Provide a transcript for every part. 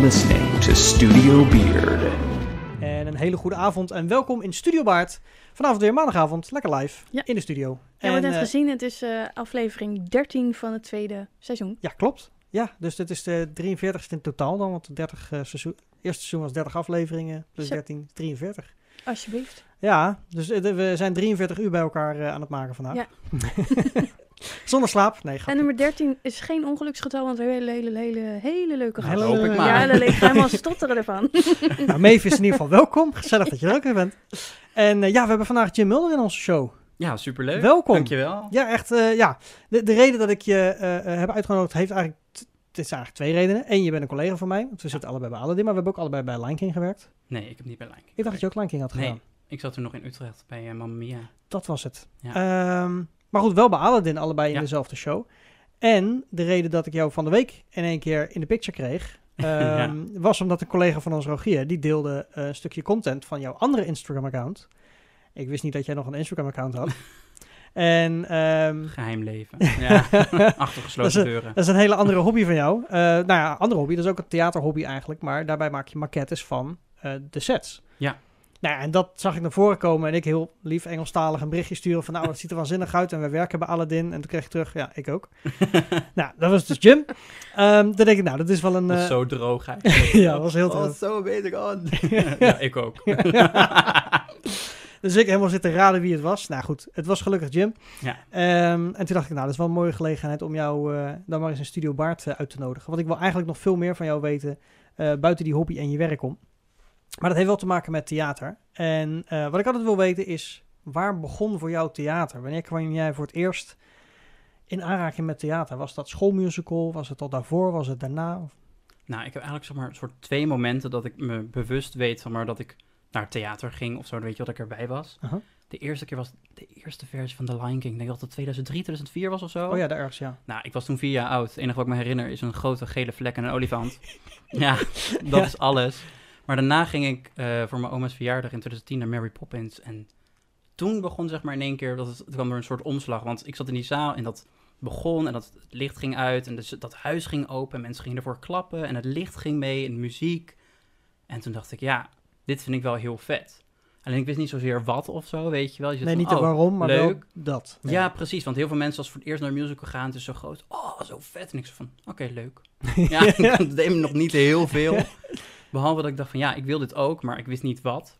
listening to Studio Beard. En een hele goede avond en welkom in Studio Baard. Vanavond weer maandagavond, lekker live Ja. in de studio. Ja, we hebben En, net eh, gezien, het is eh, aflevering 13 van het tweede seizoen. Ja, klopt. Ja, dus dit is de 43ste in totaal dan, want de 30 eh, seizoen, eerste seizoen was 30 afleveringen, plus Zo. 13 is 43. Alsjeblieft. Ja, dus we zijn 43 uur bij elkaar eh, aan het maken vandaag. Ja. Zonder slaap? Nee, En nummer 13 is geen ongeluksgetal, want we hebben hele, hele, hele, hele leuke Nou, gast. hoop ik Ja, maar. dan leek ik helemaal stotteren ervan. Nou, Maeve is in ieder geval welkom. Gezellig dat je er ook weer bent. En eh, ja, we hebben vandaag Jim Mulder in onze show. Ja, superleuk. Welkom. Dankjewel. Ja, echt. eh, ja. De, de reden dat ik je eh, eh, heb uitgenodigd heeft eigenlijk... Het is eigenlijk twee redenen. Eén, je bent een collega van mij. Want we zitten allebei bij Aladdin. Maar we hebben ook allebei bij Lion King gewerkt. Nee, ik heb niet bij King Ik dacht dat je ook Lion King had gedaan. Nee, ik zat toen nog in Utrecht bij uh, Mamma Mia. Dat was het. Ja. Ehm, maar goed, wel bij Aladdin, allebei in Ja. dezelfde show. En de reden dat ik jou van de week in één keer in de picture kreeg... ehm, was omdat een collega van ons, Rogier, die deelde eh, een stukje content van jouw andere Instagram-account. Ik wist niet dat jij nog een Instagram-account had. en ehm, Geheim leven. Ja, achter gesloten deuren. dat is een hele andere hobby van jou. Eh, nou ja, andere hobby, dat is ook een theaterhobby eigenlijk. Maar daarbij maak je maquettes van eh, de sets. Ja. Nou ja, en dat zag ik naar voren komen en ik heel lief Engelstalig een berichtje sturen van nou, het ziet er waanzinnig uit en we werken bij Aladdin. En toen kreeg ik terug, ja, ik ook. nou, dat was dus Jim. Ehm dan denk ik, nou, dat is wel een... Dat was eh, zo droog eigenlijk. ja, dat was heel Oh, droog. zo bezig on. ja, ik ook. Dus ik helemaal zitten raden wie het was. Nou goed, het was gelukkig Jim. Ja. Ehm, en toen dacht ik, nou, dat is wel een mooie gelegenheid om jou eh, dan maar eens in Studio Baard eh, uit te nodigen. Want ik wil eigenlijk nog veel meer van jou weten eh, buiten die hobby en je werk om. Maar dat heeft wel te maken met theater. En eh, wat ik altijd wil weten is, waar begon voor jou theater? Wanneer kwam jij voor het eerst in aanraking met theater? Was dat schoolmusical? Was het al daarvoor? Was het daarna? Nou, ik heb eigenlijk zeg maar een soort twee momenten dat ik me bewust weet zeg maar, dat ik naar theater ging of zo, weet je wat ik erbij was. Aha. De eerste keer was de eerste versie van The Lion King. Ik denk dat het 2003, 2004 was of zo. Oh ja, daar ergens, ja. Nou, ik was toen vier jaar oud. Het enige wat ik me herinner is een grote gele vlek en een olifant. ja, dat Ja. is alles. Maar daarna ging ik eh, voor mijn oma's verjaardag in 2010 naar Mary Poppins. En toen begon zeg maar in één keer, dat het, het kwam er een soort omslag. Want ik zat in die zaal en dat begon en dat het licht ging uit. En dus dat huis ging open en mensen gingen ervoor klappen. En het licht ging mee en muziek. En toen dacht ik, ja, dit vind ik wel heel vet. Alleen ik wist niet zozeer wat of zo, weet je wel. Je Nee, van, niet oh, waarom, maar wel leuk. dat. ja, precies. Want heel veel mensen als voor het eerst naar een musical gaan, het is zo groot. Oh, zo vet. En ik zo van, oké, leuk. Ja, dat deed me nog niet heel veel. Behalve dat ik dacht van, ja, ik wil dit ook, maar ik wist niet wat.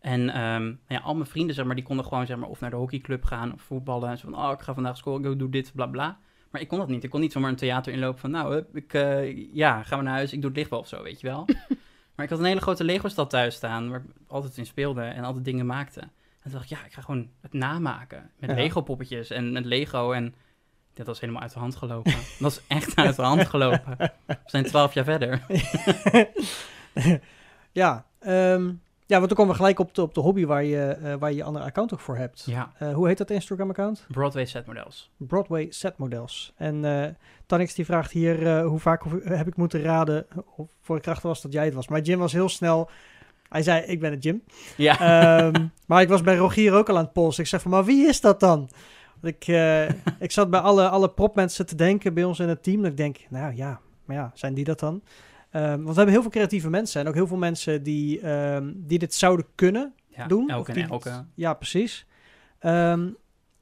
En ehm, nou ja, al mijn vrienden, zeg maar, die konden gewoon, zeg maar, of naar de hockeyclub gaan of voetballen. En zo van, oh, ik ga vandaag school, ik doe dit, bla, bla. Maar ik kon dat niet. Ik kon niet zomaar een theater inlopen van, nou, ik, eh, ja, gaan we naar huis, ik doe het licht wel of zo, weet je wel. maar ik had een hele grote Lego-stad thuis staan, waar ik altijd in speelde en altijd dingen maakte. En toen dacht ik, ja, ik ga gewoon het namaken. Met Ja. Lego-poppetjes en met Lego. En dat was helemaal uit de hand gelopen. dat is echt uit de hand gelopen. We zijn twaalf jaar verder. ja, ehm, ja, want toen komen we gelijk op de, op de hobby waar je, eh, waar je andere account ook voor hebt. Ja, Eh, hoe heet dat Instagram-account? Broadway setmodels. Broadway Set Models. En eh Tanix die vraagt hier hoe vaak heb ik moeten raden of voor ik erachter was dat jij het was. Maar Jim was heel snel. Hij zei, ik ben het Jim. Ja, Ehm, maar ik was bij Rogier ook al aan het polsen. Ik zeg van, maar wie is dat dan? Ik, eh, ik zat bij alle, alle propmensen te denken bij ons in het team. Dat ik denk, nou ja, maar ja, zijn die dat dan? Ehm, want we hebben heel veel creatieve mensen. En ook heel veel mensen die, ehm, die dit zouden kunnen ja doen. elke die elke. Ja, precies. Ehm,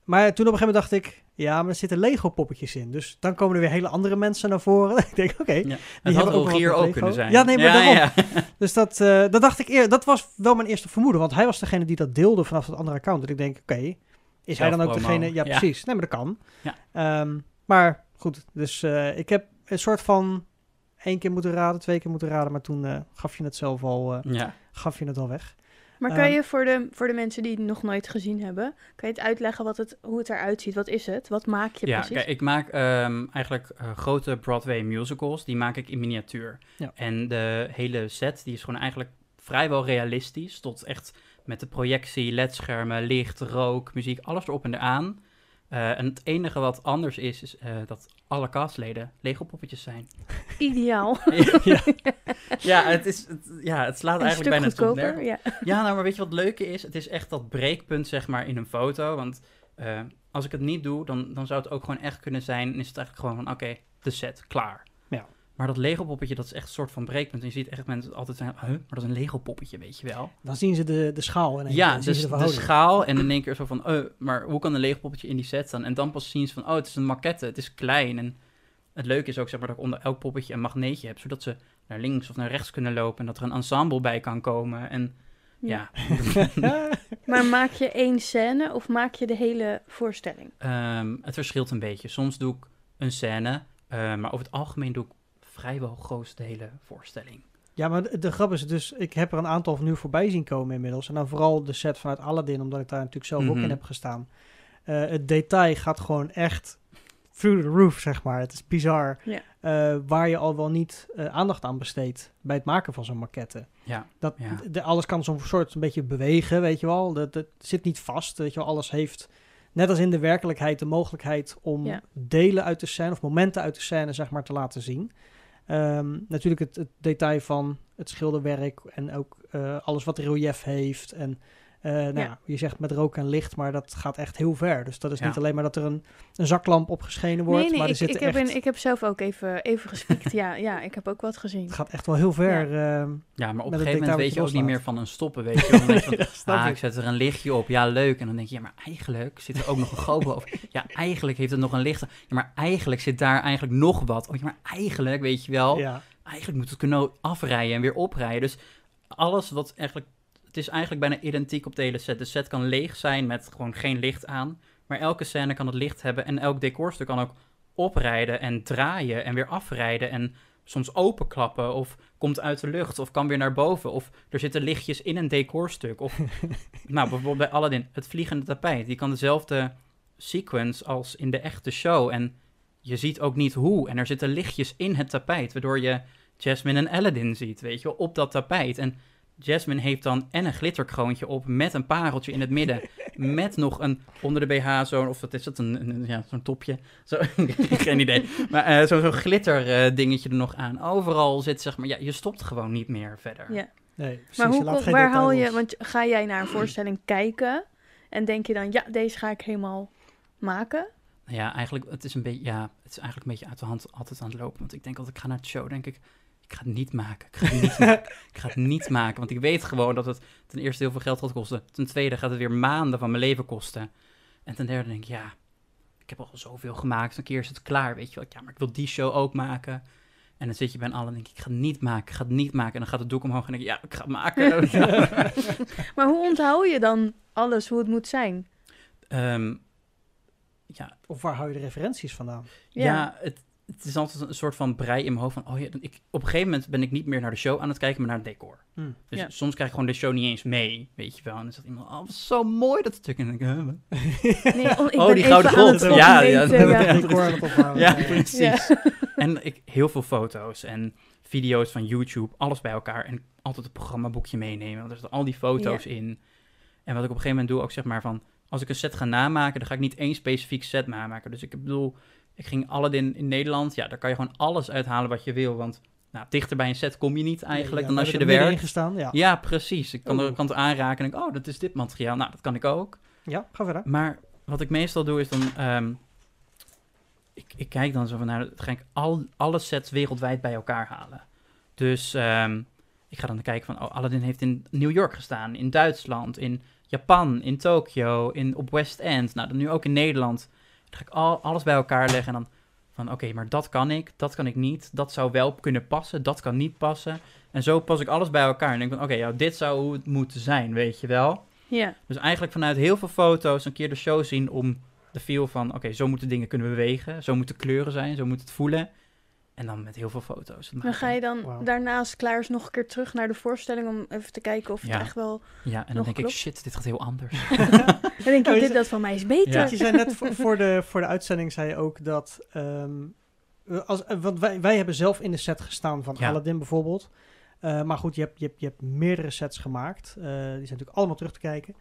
maar toen op een gegeven moment dacht ik, ja, maar er zitten Lego poppetjes in. Dus dan komen er weer hele andere mensen naar voren. ik denk, oké. Ja. Die had ook wat ook kunnen zijn. Ja, nee, maar daarom. ja. Dus dat, eh, dat dacht ik eer, dat was wel mijn eerste vermoeden. Want hij was degene die dat deelde vanaf het andere account. En ik denk, oké, is hij dan ook degene... Ja, Ja. precies. Nee, maar dat kan. Ja. Ehm, maar goed, dus eh, ik heb een soort van één keer moeten raden, twee keer moeten raden. Maar toen eh, gaf je het zelf al, eh, ja. gaf je het al weg. Maar Ehm. kan je voor de, voor de mensen die het nog nooit gezien hebben, kan je het uitleggen wat het, hoe het eruit ziet? Wat is het? Wat maak je Ja, precies? kijk, ik maak ehm, eigenlijk grote Broadway musicals. Die maak ik in miniatuur. Ja. En de hele set, die is gewoon eigenlijk vrijwel realistisch. Tot echt met de projectie, ledschermen, licht, rook, muziek, alles erop en eraan. Eh, en het enige wat anders is, is eh, dat alle castleden Lego-poppetjes zijn. Ideaal. ja. ja, het is, het, ja, het slaat Een eigenlijk bijna goedkoper. Ja. Ja, nou, maar weet je wat het leuke is? Het is echt dat breekpunt, zeg maar, in een foto. Want eh, als ik het niet doe, dan, dan zou het ook gewoon echt kunnen zijn. En is het eigenlijk gewoon van, oké, de set, klaar. Maar dat Lego poppetje, dat is echt een soort van breekpunt. En je ziet echt mensen altijd zijn, huh, maar dat is een Lego poppetje, weet je wel. Dan zien ze de, de schaal. En Ja, zien dus ze de, verhouding. schaal en in één keer zo van, oh, maar hoe kan een Lego poppetje in die set staan? En dan pas zien ze van, oh, het is een maquette, het is klein. En het leuke is ook, zeg maar, dat ik onder elk poppetje een magneetje heb, zodat ze naar links of naar rechts kunnen lopen en dat er een ensemble bij kan komen. En ja, Maar maak je één scène of maak je de hele voorstelling? Ehm, het verschilt een beetje. Soms doe ik een scène, eh, maar over het algemeen doe ik vrijwel groot de hele voorstelling. Ja, maar de, de grap is dus, ik heb er een aantal nu voorbij zien komen inmiddels. En dan vooral de set vanuit Aladdin, omdat ik daar natuurlijk zelf ook Mhm. in heb gestaan. Eh, het detail gaat gewoon echt through the roof, zeg maar. Het is bizar. Ja. Eh, waar je al wel niet eh, aandacht aan besteedt bij het maken van zo'n maquette. Ja, Dat, Ja. de, alles kan zo'n soort een beetje bewegen, weet je wel. Dat, dat zit niet vast, weet je wel. Alles heeft, net als in de werkelijkheid, de mogelijkheid om Ja. delen uit de scène of momenten uit de scène, zeg maar, te laten zien. Ehm, natuurlijk het, detail van het schilderwerk en ook eh, alles wat relief heeft. En eh, nou Ja. ja, je zegt met rook en licht, maar dat gaat echt heel ver. Dus dat is Ja. niet alleen maar dat er een, een zaklamp opgeschenen wordt, nee, nee, maar er ik, zitten ik, heb echt, een, ik heb zelf ook even, even gespiekt. ja, ja, ik heb ook wat gezien. het gaat echt wel heel ver. ehm, ja, maar op een gegeven moment weet je ook niet meer van een stoppen, weet je je van, ah, ik. zet er een lichtje op, ja leuk. En dan denk je, ja maar eigenlijk zit er ook nog een GoPro op. Ja, eigenlijk heeft het nog een licht. Ja, maar eigenlijk zit daar eigenlijk nog wat. Oh, ja, maar eigenlijk, weet je wel, Ja. eigenlijk moet het kunnen afrijden en weer oprijden. Dus alles wat eigenlijk, het is eigenlijk bijna identiek op de hele set. De set kan leeg zijn met gewoon geen licht aan. Maar elke scène kan het licht hebben en elk decorstuk kan ook oprijden en draaien en weer afrijden en soms openklappen of komt uit de lucht of kan weer naar boven of er zitten lichtjes in een decorstuk of nou bijvoorbeeld bij Aladdin het vliegende tapijt die kan dezelfde sequence als in de echte show en je ziet ook niet hoe en er zitten lichtjes in het tapijt waardoor je Jasmine en Aladdin ziet weet je wel, op dat tapijt en Jasmine heeft dan en een glitterkroontje op met een pareltje in het midden. met nog een onder de BH zo'n, of wat is het, een, een- ja, zo'n topje. Zo, geen idee. Maar eh, zo- zo'n glitter eh, dingetje er nog aan. Overal zit zeg maar, ja, je stopt gewoon niet meer verder. Ja. Nee, precies, Maar je hoe, laat kom- geen waar haal je, want ga jij naar een voorstelling kijken en denk je dan, ja, deze ga ik helemaal maken? Ja, eigenlijk, het is een beetje, ja, het is eigenlijk een beetje uit de hand altijd aan het lopen. Want ik denk als ik ga naar de show, denk ik, ik ga het niet maken. Ik ga het niet maken. Ik ga het niet maken. Want ik weet gewoon dat het ten eerste heel veel geld gaat kosten. Ten tweede gaat het weer maanden van mijn leven kosten. En ten derde denk ik, ja, ik heb al zoveel gemaakt. Een keer is het klaar, weet je wel. Ja, maar ik wil die show ook maken. En dan zit je bij een allen en denk ik, ik ga het niet maken, ik ga het niet maken. En dan gaat het doek omhoog en denk ik, ja, ik ga het maken. Maar hoe onthoud je dan alles, hoe het moet zijn? Ehm, ja, Of waar hou je de referenties vandaan? Ja, het, het is altijd een soort van brei in mijn hoofd van, oh ja, ik, op een gegeven moment ben ik niet meer naar de show aan het kijken, maar naar het decor. Hm. Dus Ja. soms krijg ik gewoon de show niet eens mee, weet je wel. En dan zegt iemand, oh, wat zo mooi dat stuk. En dan denk ik, huh, wat? Nee, oh, ik Oh, die gouden grond. het Ja, ja. ja. Het precies. Ja. En ik, heel veel foto's en video's van YouTube, alles bij elkaar. En altijd een programmaboekje meenemen, want er zitten al die foto's in. En wat ik op een gegeven moment doe, ook zeg maar van, als ik een set ga namaken, dan ga ik niet één specifiek set namaken. Dus ik bedoel, ik ging Aladdin in Nederland, ja, daar kan je gewoon alles uithalen wat je wil. Want nou, dichter bij een set kom je niet eigenlijk Ja, dan als je er werkt. gestaan, ja. Ja, precies. Ik kan, er, Oeh. kan het aanraken en denk, oh, dat is dit materiaal. Nou, dat kan ik ook. Ja, ga verder. Maar wat ik meestal doe is dan... ehm, ik, ik kijk dan zo van, nou, dan ga ik al, alle sets wereldwijd bij elkaar halen. Dus ehm, ik ga dan kijken van, oh, Aladdin heeft in New York gestaan, in Duitsland, in Japan, in Tokio, in, op West End. Nou, dan nu ook in Nederland. Dan ga ik al, alles bij elkaar leggen en dan van, oké, maar dat kan ik, dat kan ik niet. Dat zou wel kunnen passen, dat kan niet passen. En zo pas ik alles bij elkaar en denk van, oké, ja, dit zou hoe het moet zijn, weet je wel. Ja. Dus eigenlijk vanuit heel veel foto's een keer de show zien om de feel van, oké, zo moeten dingen kunnen bewegen, zo moeten kleuren zijn, zo moet het voelen. En dan met heel veel foto's. Dan ga je dan Wauw. daarnaast klaar nog een keer terug naar de voorstelling om even te kijken of Ja. het echt wel... Ja, en dan nog denk ik, shit, dit gaat heel anders. Dan denk Oh, is dit dat van mij is beter. Ja. Je zei net voor, voor, de, voor de uitzending zei je ook dat. ehm, we als, eh, want wij, wij hebben zelf in de set gestaan van Ja. Aladdin bijvoorbeeld. Eh, maar goed, je hebt, je, hebt, je hebt meerdere sets gemaakt. Eh, die zijn natuurlijk allemaal terug te kijken.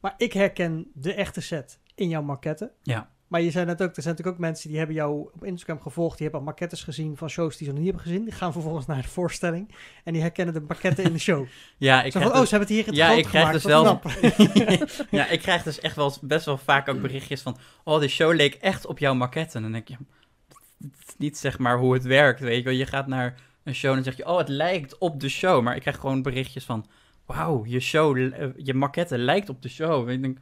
Maar ik herken de echte set in jouw maquette. Ja. Maar je zei net ook, er zijn natuurlijk ook mensen die hebben jou op Instagram gevolgd. Die hebben al maquettes gezien van shows die ze nog niet hebben gezien. Die gaan vervolgens naar de voorstelling. En die herkennen de maquette in de show. Ja, ik Zo oh, dus, ze hebben het hier in het ja, ik krijg gemaakt. dus wel- ja, ik krijg dus echt wel best wel vaak ook berichtjes van, oh, de show leek echt op jouw maquette. En dan denk je, niet zeg maar hoe het werkt, weet je wel. Je gaat naar een show en dan zeg je, oh, het lijkt op de show. Maar ik krijg gewoon berichtjes van, wauw, je show, eh, je maquette lijkt op de show. En ik denk,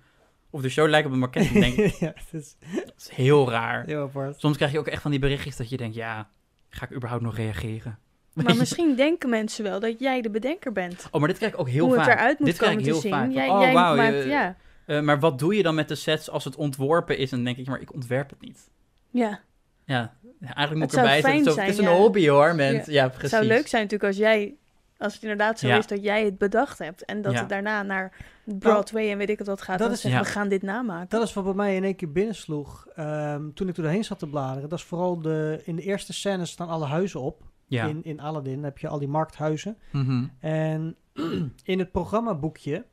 of de show lijkt op de maquette. Ik denk, ja, het is dat is heel raar. heel apart. Soms krijg je ook echt van die berichtjes dat je denkt, ja, ga ik überhaupt nog reageren? Maar misschien denken mensen wel dat jij de bedenker bent. Oh, maar dit krijg ik ook heel Hoe vaak. het eruit moet dit krijg ik te heel zien. vaak. Jij, oh, jij wauw, maakt, je- ja. eh, maar wat doe je dan met de sets als het ontworpen is? En dan denk ik, maar ik ontwerp het niet. ja. Ja, eigenlijk moet Het ik zou erbij fijn zeggen. Het, is zijn, een ja. hobby hoor, mensen. Ja, precies. Het zou leuk zijn natuurlijk als jij, als het inderdaad zo Ja. is dat jij het bedacht hebt. En dat Ja. het daarna naar Broadway en weet ik het wat gaat. dat en is- zeggen, Ja. we gaan dit namaken. Dat is wat bij mij in één keer binnensloeg. ehm, toen ik er doorheen zat te bladeren. Dat is vooral de, in de eerste scène staan alle huizen op. Ja. In, in Aladdin heb je al die markthuizen. Mhm. En in het programmaboekje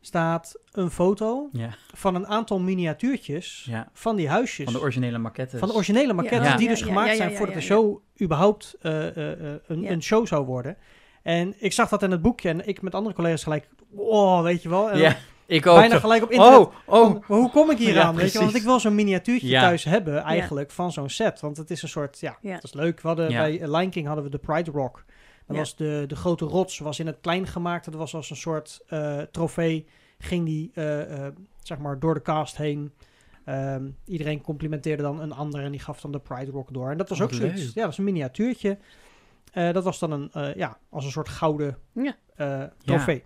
staat een foto ja, van een aantal miniatuurtjes ja. van die huisjes. Van de originele maquettes. Van de originele maquettes Ja. die Ja, dus ja, gemaakt ja, ja, zijn ja, voordat ja, de ja. show überhaupt eh, eh, eh, een, Ja. een show zou worden. En ik zag dat in het boekje en ik met andere collega's gelijk, oh, weet je wel. En Ja, ik ook. bijna gelijk op internet. Oh, oh. van, maar hoe kom ik hier Ja, aan? Weet je, wel? want ik wil zo'n miniatuurtje Ja. thuis hebben eigenlijk van zo'n set. Want het is een soort, ja, Ja. dat is leuk. We hadden, Ja. Bij Lion King hadden we de Pride Rock. Dat Ja. was de, de grote rots, was in het klein gemaakt. Dat was als een soort eh, trofee. Ging die, eh, eh, zeg maar, door de cast heen. Ehm, iedereen complimenteerde dan een ander en die gaf dan de Pride Rock door. En dat was Oh, ook wat zoiets. leuk. Ja, dat is een miniatuurtje. Eh, dat was dan een, eh, ja, als een soort gouden Ja. eh, trofee.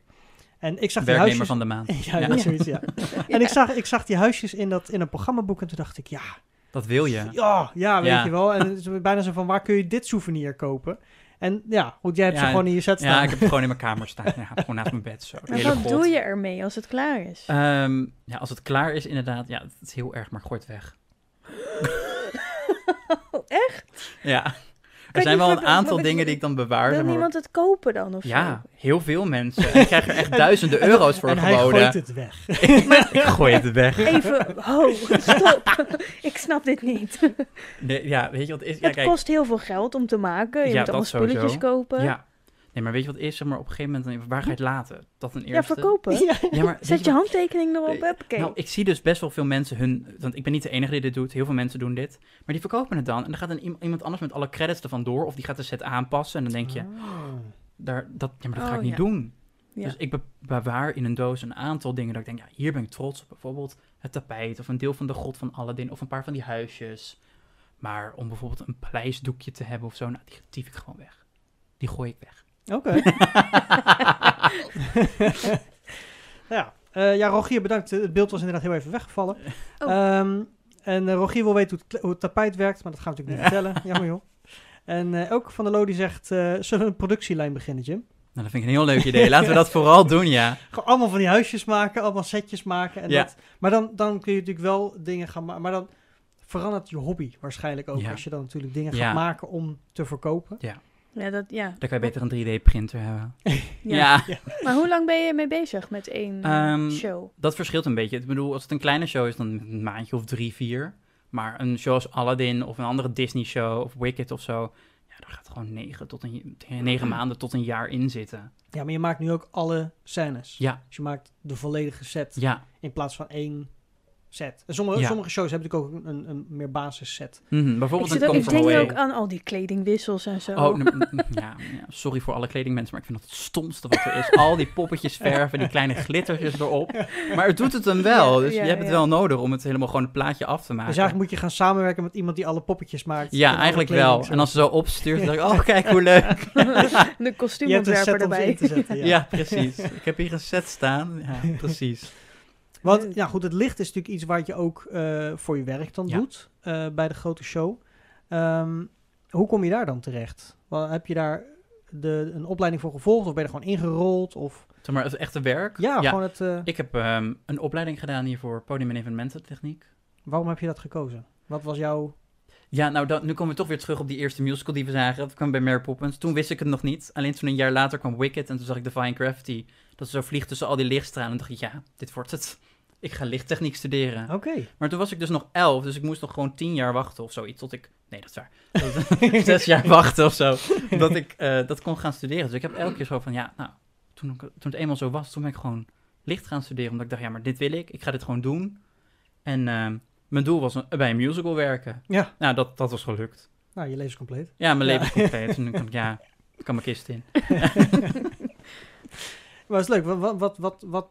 En ik zag die Werknemer huisjes... van de maand. ja, zoiets, ja. En ik zag, ik zag die huisjes in, dat, in een programmaboek en toen dacht ik, ja, Dat wil je. ja, ja weet Ja. je wel. En het is bijna zo van, waar kun je dit souvenir kopen? En ja, goed, jij hebt Ja, ze gewoon in je set staan. Ja, ik heb het gewoon in mijn kamer staan. Ja, gewoon naast mijn bed. Zo. Maar wat god. doe je ermee als het klaar is? Ehm, ja, als het klaar is, inderdaad. Ja, het is heel erg, maar gooi het weg. Echt? Ja. Er zijn wel een aantal dingen die ik dan bewaar. Wil maar. niemand het kopen dan of Ja, zo? heel veel mensen. En ik krijg er echt duizenden euro's voor en hij geboden. gooit het weg. ik gooi het weg. Even, ho, stop. ik snap dit niet. Nee, ja, weet je wat het is? Ja, het kijk, kost heel veel geld om te maken. Je Ja, moet allemaal sowieso. spulletjes kopen. ja. Nee, maar weet je wat is? Zeg maar, op een gegeven moment, dan- waar ga je het laten? Dat een Ja, eerste. verkopen. Ja, maar Zet je handtekening erop, Nee. Nou, ik zie dus best wel veel mensen hun... Want ik ben niet de enige die dit doet. Heel veel mensen doen dit. Maar die verkopen het dan. En dan gaat een, iemand anders met alle credits ervan door. Of die gaat de set aanpassen. En dan denk je, Oh. daar, dat, ja, maar dat ga Oh, ik niet ja. doen. Ja. Dus ik be- bewaar in een doos een aantal dingen dat ik denk, ja, hier ben ik trots op. Bijvoorbeeld het tapijt of een deel van de god van Aladdin of een paar van die huisjes. Maar om bijvoorbeeld een paleisdoekje te hebben of zo, nou, die tief ik gewoon weg. Die gooi ik weg. Oké. ja. Eh, ja, Rogier, bedankt. Het beeld was inderdaad heel even weggevallen. Oh. Ehm, en eh, Rogier wil weten hoe het, kle- hoe het tapijt werkt, maar dat gaan we natuurlijk niet vertellen. Jammer joh. En eh, ook van de Lodi zegt, eh, zullen we een productielijn beginnen, Jim? Nou, dat vind ik een heel leuk idee. Laten we dat vooral doen, ja. Gewoon allemaal van die huisjes maken, allemaal setjes maken. En Ja. dat, maar dan, dan kun je natuurlijk wel dingen gaan maken. Maar dan verandert je hobby waarschijnlijk ook. Ja. Als je dan natuurlijk dingen Ja. gaat maken om te verkopen. Ja, dat, ja. Dan kan je beter een 3D-printer hebben. Ja. Ja. Maar hoe lang ben je mee bezig met één eh, Ehm, show? dat verschilt een beetje. Ik bedoel, als het een kleine show is, dan een maandje of drie, vier. Maar een show als Aladdin of een andere Disney-show of Wicked of zo... Ja, daar gaat gewoon negen, tot een, negen maanden tot een jaar in zitten. Ja, maar je maakt nu ook alle scènes. Ja, Dus je maakt de volledige set ja. in plaats van één set. En sommige, Ja. sommige shows hebben natuurlijk ook een, een, meer basis set. Mhm, Ik, Bijvoorbeeld een ook, ik denk Away. ook aan al die kledingwissels en zo. Oh, n- n- ja, ja, sorry voor alle kledingmensen, maar ik vind dat het stomste wat er is. Al die poppetjes verven, die kleine glittertjes erop. Maar het doet het hem wel, dus ja, je hebt het ja. wel nodig om het helemaal gewoon het plaatje af te maken. Dus eigenlijk moet je gaan samenwerken met iemand die alle poppetjes maakt. ja, eigenlijk wel. zo. En als ze zo opstuurt, dan denk ik, oh kijk hoe leuk. de kostuumontwerper set om ze erbij. in te zetten. Ja. Ja, precies. Ik heb hier een set staan. Ja, precies. Want ja, goed, het licht is natuurlijk iets wat je ook eh, voor je werk dan Ja. doet eh, bij de grote show. Ehm, hoe kom je daar dan terecht? Wel, heb je daar de, een opleiding voor gevolgd of ben je er gewoon ingerold? Of, Zeg maar, het echte werk. ja, gewoon het, eh, Ik heb ehm, een opleiding gedaan hier voor podium- en evenemententechniek. waarom heb je dat gekozen? Wat was jouw... Ja, nou, nu komen we toch weer terug op die eerste musical die we zagen. Dat kwam bij Mary Poppins. Toen wist ik het nog niet. Alleen toen een jaar later kwam Wicked en toen zag ik Defying Gravity. Dat ze zo vliegt tussen al die lichtstralen. En dacht ik, ja, dit wordt het. Ik ga lichttechniek studeren. Oké. Maar toen was ik dus nog elf, dus ik moest nog gewoon tien jaar wachten of zoiets. Tot ik, nee, dat is waar. Zes jaar wachten of zo. Dat ik eh, dat kon gaan studeren. Dus ik heb elke keer zo van, ja, nou, toen, ik- toen het eenmaal zo was, toen ben ik gewoon licht gaan studeren. Omdat ik dacht, ja, maar dit wil ik. Ik ga dit gewoon doen. En ehm, mijn doel was een- bij een musical werken. Ja. Nou, dat, dat was gelukt. Nou, je leven is compleet. Ja, mijn Ja. leven is compleet. En nu kan ik, ja, ik kan mijn kist in. Maar het is leuk. Wat, wat, wat, wat, wat,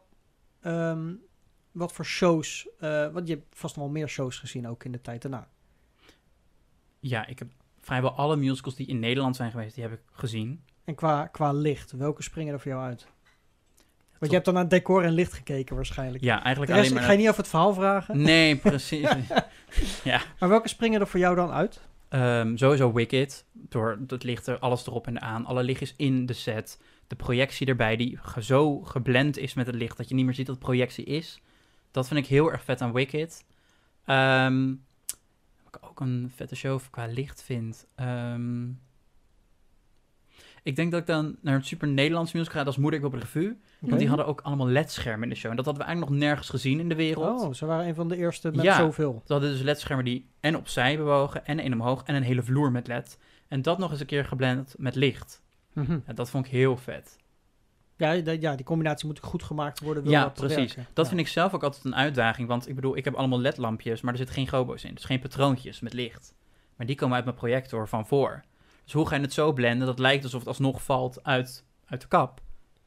ehm, wat voor shows... eh, want je hebt vast nog wel meer shows gezien ook in de tijd daarna. Ja, ik heb vrijwel alle musicals die in Nederland zijn geweest, die heb ik gezien. En qua, qua licht, welke springen er voor jou uit? Want je hebt dan naar decor en licht gekeken waarschijnlijk. Ja, eigenlijk rest, alleen ik maar... ga je niet over het verhaal vragen. Nee, precies. Maar welke springen er voor jou dan uit? Ehm, sowieso Wicked, door het licht er, alles erop en aan. Alle licht is in de set. De projectie erbij, die zo geblend is met het licht dat je niet meer ziet dat het projectie is. Dat vind ik heel erg vet aan Wicked. Ehm, wat ik ook een vette show qua licht vind. Ehm, ik denk dat ik dan naar een super Nederlands musical ga. Dat is Moeder ik op revue. Want die hadden ook allemaal ledschermen in de show. En dat hadden we eigenlijk nog nergens gezien in de wereld. Oh, ze waren een van de eerste met Ja. zoveel. Ze hadden dus ledschermen die en opzij bewogen en in omhoog en een hele vloer met led. En dat nog eens een keer geblend met licht. Mhm. Dat vond ik heel vet. Ja, ja, die combinatie moet goed gemaakt worden. wil ja, dat precies. werken. Dat Ja. vind ik zelf ook altijd een uitdaging. Want ik bedoel, ik heb allemaal ledlampjes, maar er zitten geen gobo's in. Dus geen patroontjes met licht. Maar die komen uit mijn projector van voor. Dus hoe ga je het zo blenden? Dat lijkt alsof het alsnog valt uit, uit de kap.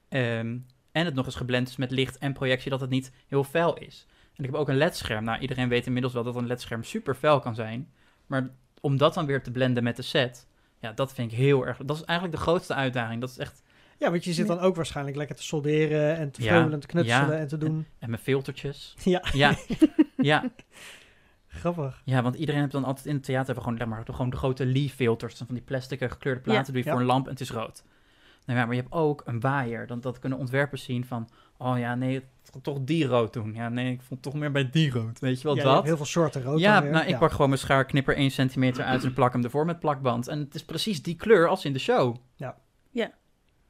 Ehm, en het nog eens geblend is met licht en projectie, dat het niet heel fel is. En ik heb ook een ledscherm. Nou, iedereen weet inmiddels wel dat een ledscherm super fel kan zijn. Maar om dat dan weer te blenden met de set, ja, dat vind ik heel erg... Dat is eigenlijk de grootste uitdaging. Dat is echt... Ja, want je zit dan ook waarschijnlijk lekker te solderen en te Ja, en te knutselen ja. en te doen. En mijn filtertjes. Ja, Ja, ja, grappig. ja, want iedereen heeft dan altijd in het theater hebben gewoon, zeg maar, gewoon de grote Lee-filters. Van die plastic en gekleurde platen Ja. doe je Ja. voor een lamp en het is rood. Nou ja, maar je hebt ook een waaier. Dan, dat kunnen ontwerpers zien van... Oh ja, nee, het gaat toch die rood doen. Ja, nee, ik vond toch meer bij die rood. Weet je wel, Ja, je dat? heel veel soorten rood. ja, nou, ik pak gewoon mijn schaar, knipper 1 centimeter uit en plak hem ervoor met plakband. En het is precies die kleur als in de show. Ja. Ja.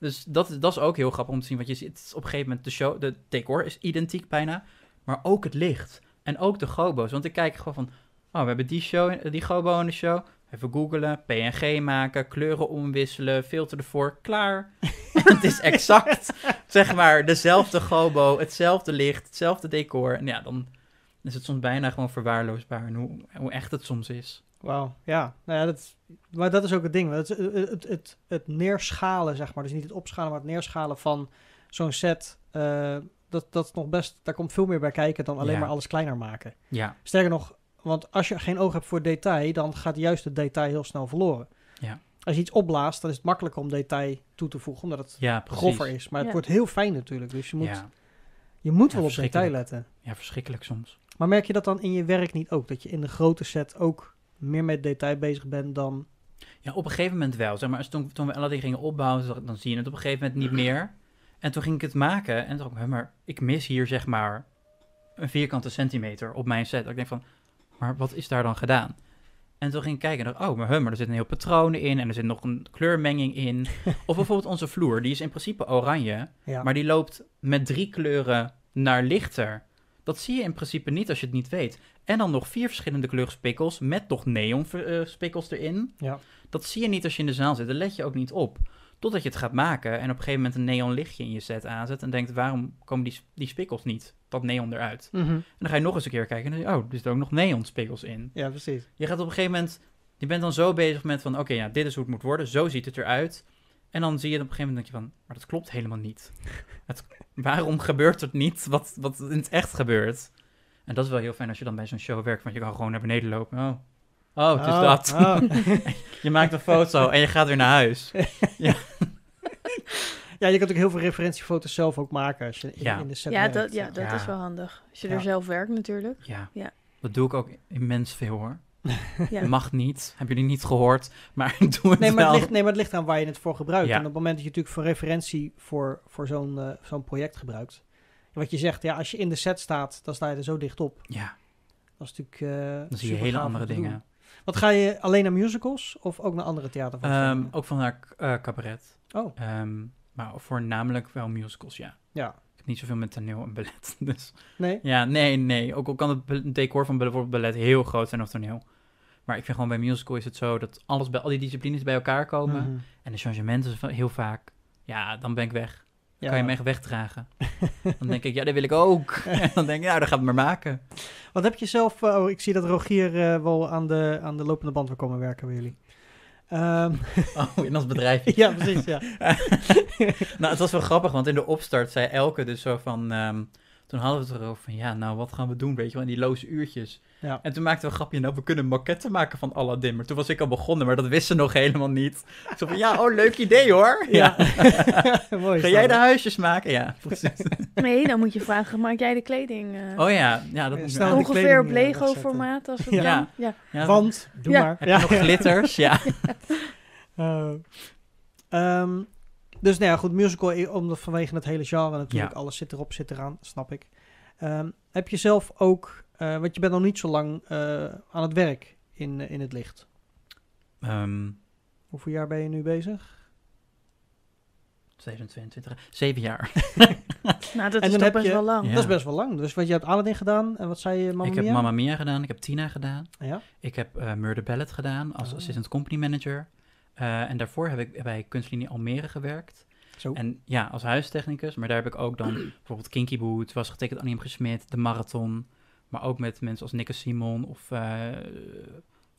Dus dat, dat is ook heel grappig om te zien. Want je ziet op een gegeven moment de show, de decor is identiek bijna. Maar ook het licht. En ook de gobo's. Want ik kijk gewoon van, oh, we hebben die, show, die gobo in de show. Even googelen, PNG maken, kleuren omwisselen, filter ervoor, klaar. Het is exact, zeg maar, dezelfde gobo, hetzelfde licht, hetzelfde decor. En ja, dan is het soms bijna gewoon verwaarloosbaar hoe, hoe echt het soms is. Wauw, ja. Nou ja, dat, maar dat is ook het ding. Het, het, het, het, het neerschalen, zeg maar. Dus niet het opschalen, maar het neerschalen van zo'n set. eh, dat, dat is nog best, daar komt veel meer bij kijken dan alleen Ja. maar alles kleiner maken. Ja, Sterker nog, want als je geen oog hebt voor detail, dan gaat juist het detail heel snel verloren. Ja. Als je iets opblaast, dan is het makkelijker om detail toe te voegen, omdat het ja precies. groffer is. Maar het Ja. wordt heel fijn natuurlijk, dus je moet, Ja, je moet Ja, wel op detail letten. ja, verschrikkelijk soms. Maar merk je dat dan in je werk niet ook? Dat je in de grote set ook meer met detail bezig bent dan... Ja, op een gegeven moment wel. Zeg maar, als toen, toen we Aladdin gingen opbouwen, dan zie je het op een gegeven moment niet meer. En toen ging ik het maken en dacht ik, "Hè, maar ik mis hier zeg maar een vierkante centimeter op mijn set. Ik denk van, maar wat is daar dan gedaan? En toen ging ik kijken en dacht, oh, maar, huh, maar er zitten heel patronen in en er zit nog een kleurmenging in. of bijvoorbeeld onze vloer, die is in principe oranje, Ja. maar die loopt met drie kleuren naar lichter. Dat zie je in principe niet als je het niet weet. En dan nog vier verschillende kleurspikkels met nog neonspikkels erin. Ja. Dat zie je niet als je in de zaal zit. Daar let je ook niet op. Totdat je het gaat maken en op een gegeven moment een neon lichtje in je set aanzet. En denkt, waarom komen die, die spikkels niet? Dat neon eruit. Mhm. En dan ga je nog eens een keer kijken en dan denk je, oh, er zitten ook nog neon spikkels in. ja, precies. Je gaat op een gegeven moment, je bent dan zo bezig met van, oké, ja, dit is hoe het moet worden. Zo ziet het eruit. En dan zie je het op een gegeven moment, denk je van, maar dat klopt helemaal niet. Het, waarom gebeurt het niet wat, wat in het echt gebeurt? En dat is wel heel fijn als je dan bij zo'n show werkt, want je kan gewoon naar beneden lopen. Oh, oh het is Oh, dat. oh. je maakt een foto en je gaat weer naar huis. ja, je kunt ook heel veel referentiefoto's zelf ook maken als je in, Ja. in de set Ja, werkt. dat, ja, dat Ja. is wel handig. Als je Ja. er zelf werkt natuurlijk. Ja. Ja. Dat doe ik ook immens veel hoor. Ja. Mag niet, hebben jullie niet gehoord, maar doe het Nee maar, wel. het ligt, nee, maar het ligt aan waar je het voor gebruikt. Ja. En op het moment dat je natuurlijk voor referentie voor, voor zo'n eh, zo'n project gebruikt. Wat je zegt, ja, als je in de set staat, dan sta je er zo dicht op. Ja, Dat is natuurlijk. eh, dan zie je hele andere doen. dingen. Wat ga je alleen naar musicals of ook naar andere Ehm, theatervoorstellingen? ook van haar eh, cabaret. oh, Ehm, maar voornamelijk wel musicals, ja. ja. Heb niet zoveel met toneel en ballet. Dus Nee? ja, nee, nee. Ook al kan het decor van bijvoorbeeld ballet heel groot zijn of toneel. Maar ik vind gewoon bij musical is het zo dat alles bij al die disciplines bij elkaar komen. Mhm. En de changementen heel vaak. Ja, dan ben ik weg. Ja. Kan je me echt wegdragen? dan denk ik, ja, dat wil ik ook. en dan denk ik, nou, dan gaat het maar maken. Wat heb je zelf... eh, oh, ik zie dat Rogier eh, wel aan de, aan de lopende band wil komen werken bij jullie. Ehm, Oh, in ons bedrijf. ja, precies, ja. nou, het was wel grappig, want in de opstart zei Elke dus zo van... ehm, toen hadden we het erover van, ja, nou, wat gaan we doen, weet je wel, in die loze uurtjes. Ja. En toen maakten we een grapje, nou, we kunnen maquetten maken van Aladdin. Maar toen was ik al begonnen, maar dat wisten ze nog helemaal niet. Ik zei van, ja, oh, leuk idee hoor. Ja. Mooi Ga jij de huisjes maken? Ja, precies. Nee, dan moet je vragen, maak jij de kleding? eh, Oh ja, ja, dat moet ongeveer kleding, op eh, Lego-formaat als het Ja. Ja. Want, doe Ja. maar. Heb je nog glitters? Ja. Eh, ehm, dus nou ja, goed, musical, omdat vanwege het hele genre natuurlijk, Ja. alles zit erop, zit eraan, snap ik. Ehm, heb je zelf ook, eh, want je bent nog niet zo lang eh, aan het werk in, eh, in het licht. Ehm Hoeveel jaar ben je nu bezig? 27, 7 jaar. Nou, dat En is dan toch heb best je- wel lang. Ja. Dat is best wel lang. Dus wat je hebt Aladdin gedaan en wat zei je, Mamma ik heb Mia? Mamma Mia gedaan, ik heb Tina gedaan. Ja? Ik heb eh Murder Ballet gedaan als Oh. assistant company manager. Eh, en daarvoor heb ik bij Kunstlinie Almere gewerkt. Zo. En ja, als huistechnicus. Maar daar heb ik ook dan bijvoorbeeld Kinky Boot, was getekend Annie M. Gesmit, de Marathon. Maar ook met mensen als Nikke Simon of eh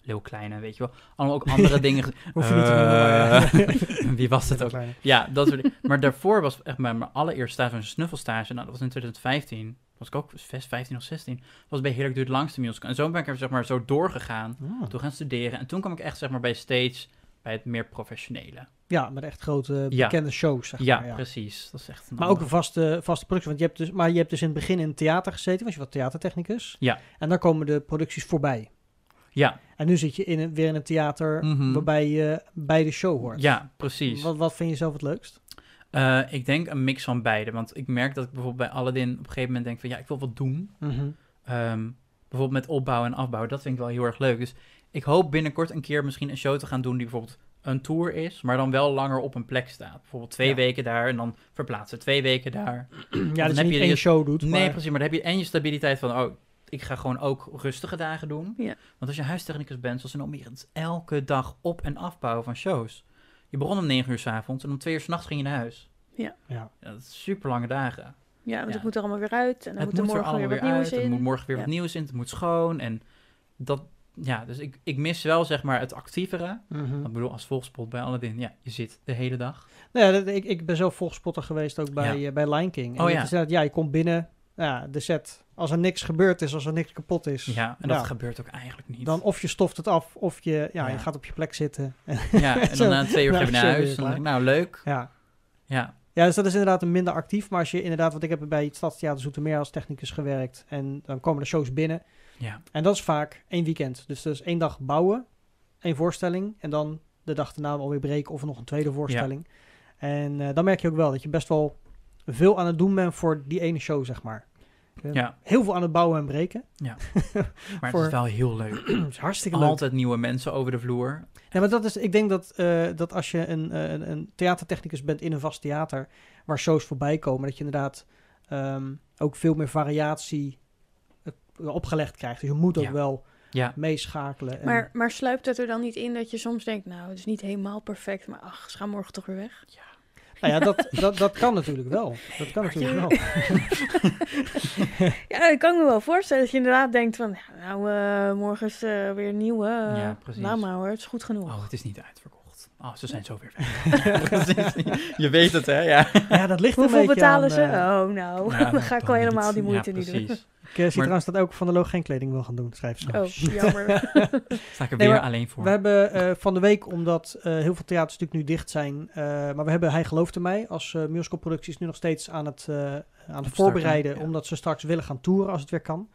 Leeuw Kleine, weet je wel. Allemaal ook andere dingen. ge- Hoef je niet te noemen, Wie was het ook? Kleine. Ja, dat soort dingen. Maar daarvoor was echt mijn, mijn allereerste stage, een snuffelstage. Nou, dat was in 2015. Was ik ook 15 of 16. Was bij Heerlijk Duurt Langste Musical. En zo ben ik er zeg maar zo doorgegaan. Ah. Toen gaan studeren. En toen kwam ik echt zeg maar bij stage, bij het meer professionele. Ja, met echt grote Ja. bekende shows, zeg Ja, maar. Ja. precies. Dat is echt een Maar ook een vaste, vaste productie. Want je hebt dus, maar je hebt dus in het begin in het theater gezeten, was je wat theatertechnicus. Ja. En dan komen de producties voorbij. Ja, En nu zit je in een, weer in een theater Mhm. waarbij je bij de show hoort. ja, precies. Wat, wat vind je zelf het leukst? Eh, ik denk een mix van beide. Want ik merk dat ik bijvoorbeeld bij Aladdin op een gegeven moment denk van... Ja, ik wil wat doen. Mhm. Ehm, bijvoorbeeld met opbouw en afbouw. Dat vind ik wel heel erg leuk. Dus ik hoop binnenkort een keer misschien een show te gaan doen... die bijvoorbeeld een tour is, maar dan wel langer op een plek staat. Bijvoorbeeld twee Ja. weken daar en dan verplaatsen. Twee weken daar. Ja, dan dat je heb niet je één show doet. Nee, maar- precies. Maar dan heb je en je stabiliteit van... Oh, ik ga gewoon ook rustige dagen doen. Ja. Want als je huistechnicus bent, zoals in Almere... het elke dag op- en afbouwen van shows. Je begon om negen uur s'avonds en om twee uur s'nachts ging je naar huis. Ja. Ja, dat is super lange dagen. Ja, want Ja. het moet er allemaal weer uit. En dan het moet er er morgen weer allemaal wat weer nieuws uit. in. Er moet morgen weer Ja. wat nieuws in. Het moet schoon. En dat, ja, dus ik, ik mis wel zeg maar het actievere. Mhm. Ik bedoel, als volgspot bij Aladdin, ja, je zit de hele dag. Nou ja, dat- ik, ik ben zelf volgspotter geweest ook bij, Ja. eh, bij Lion King. En Oh ja. is ja, je komt binnen, ja, de set. Als er niks gebeurd is, als er niks kapot is, Ja, en dat gebeurt ook eigenlijk niet. dan of je stoft het af, of je, ja, Ja. je gaat op je plek zitten. ja, en dan na twee uur ga je naar huis. En dan nou, leuk. ja. Ja, Ja, dus dat is inderdaad een minder actief. Maar als je inderdaad, want ik heb bij het Stadstheater Zoetermeer als technicus gewerkt. En dan komen de shows binnen. Ja, En dat is vaak één weekend. Dus dat is één dag bouwen, één voorstelling. En dan de dag daarna alweer breken of nog een tweede voorstelling. En eh, dan merk je ook wel dat je best wel veel aan het doen bent voor die ene show, zeg maar. Ja. Heel veel aan het bouwen en breken. Maar Voor- het is wel heel leuk. dat is hartstikke leuk. Altijd nieuwe mensen over de vloer. Ja, maar dat is, ik denk dat, eh, dat als je een, eh, een, een theatertechnicus bent in een vast theater, waar shows voorbij komen, dat je inderdaad ehm, ook veel meer variatie opgelegd krijgt. Dus je moet ook Ja. wel Ja, meeschakelen. En, Maar, maar sluipt het er dan niet in dat je soms denkt, nou, het is niet helemaal perfect, maar ach, ze gaan morgen toch weer weg? nou ja, dat, dat, dat kan natuurlijk wel. Dat kan natuurlijk wel. Ja, ik kan me wel voorstellen dat je inderdaad denkt van, ja, nou, eh, morgen is eh, weer een nieuwe. eh, Ja, precies. Laat maar hoor, het is goed genoeg. oh, het is niet uitverkocht. Oh, ze zijn zo weer weg. Je weet het, hè? Ja. Ja, dat ligt Hoeveel een beetje betalen aan, ze? eh, oh, nou, Ja, dan ga ik al helemaal niet. die moeite Ja, niet doen. Ik eh, zie Maar- trouwens dat ook Van de Loog geen kleding wil gaan doen, schrijft ze. Oh, jammer. Sta ik er Nee, weer alleen voor. We hebben eh, van de week, omdat eh, heel veel theaters natuurlijk nu dicht zijn, eh, maar we hebben Hij Geloofde Mij als uh, musicalproductie is nu nog steeds aan het, eh, aan het voorbereiden, ja. omdat ze straks willen gaan toeren als het weer kan.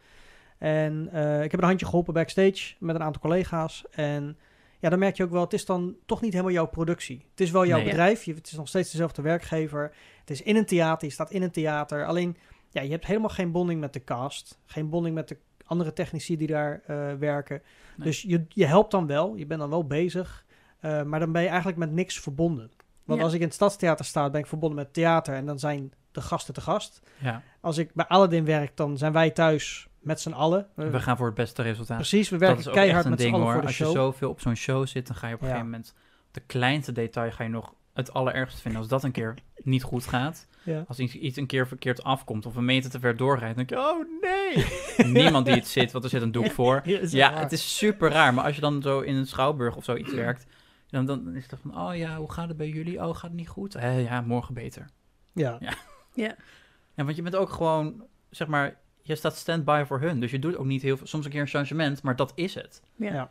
En eh, ik heb een handje geholpen backstage met een aantal collega's. En ja, dan merk je ook wel, het is dan toch niet helemaal jouw productie. Het is wel jouw Nee. bedrijf, je, het is nog steeds dezelfde werkgever. Het is in een theater, je staat in een theater. Alleen, ja, je hebt helemaal geen bonding met de cast. Geen bonding met de andere technici die daar eh, werken. Nee. Dus je, je helpt dan wel, je bent dan wel bezig. eh, maar dan ben je eigenlijk met niks verbonden. Want Ja. als ik in het Stadstheater sta, ben ik verbonden met theater. En dan zijn de gasten te gast. Ja, Als ik bij Aladdin werk, dan zijn wij thuis met z'n allen. We- we gaan voor het beste resultaat. Precies, we dat werken is ook keihard echt een met z'n ding allen hoor. voor de Als show. je zoveel op zo'n show zit, dan ga je op een Ja. gegeven moment de kleinste detail ga je nog het allerergste vinden. Als dat een keer niet goed gaat, Ja. als iets, iets een keer verkeerd afkomt of een meter te ver doorrijdt, dan denk je, oh nee. Niemand die het zit, want er zit een doek voor. Ja, het is super raar. Maar als je dan zo in een schouwburg of zoiets werkt, Dan, dan is het van, oh ja, hoe gaat het bij jullie? Oh, gaat het niet goed? Eh, ja, morgen beter. Ja. Ja. Ja. Ja, want je bent ook gewoon, zeg maar, je staat stand-by voor hun. Dus je doet ook niet heel veel, soms een keer een changement, maar dat is het. Ja.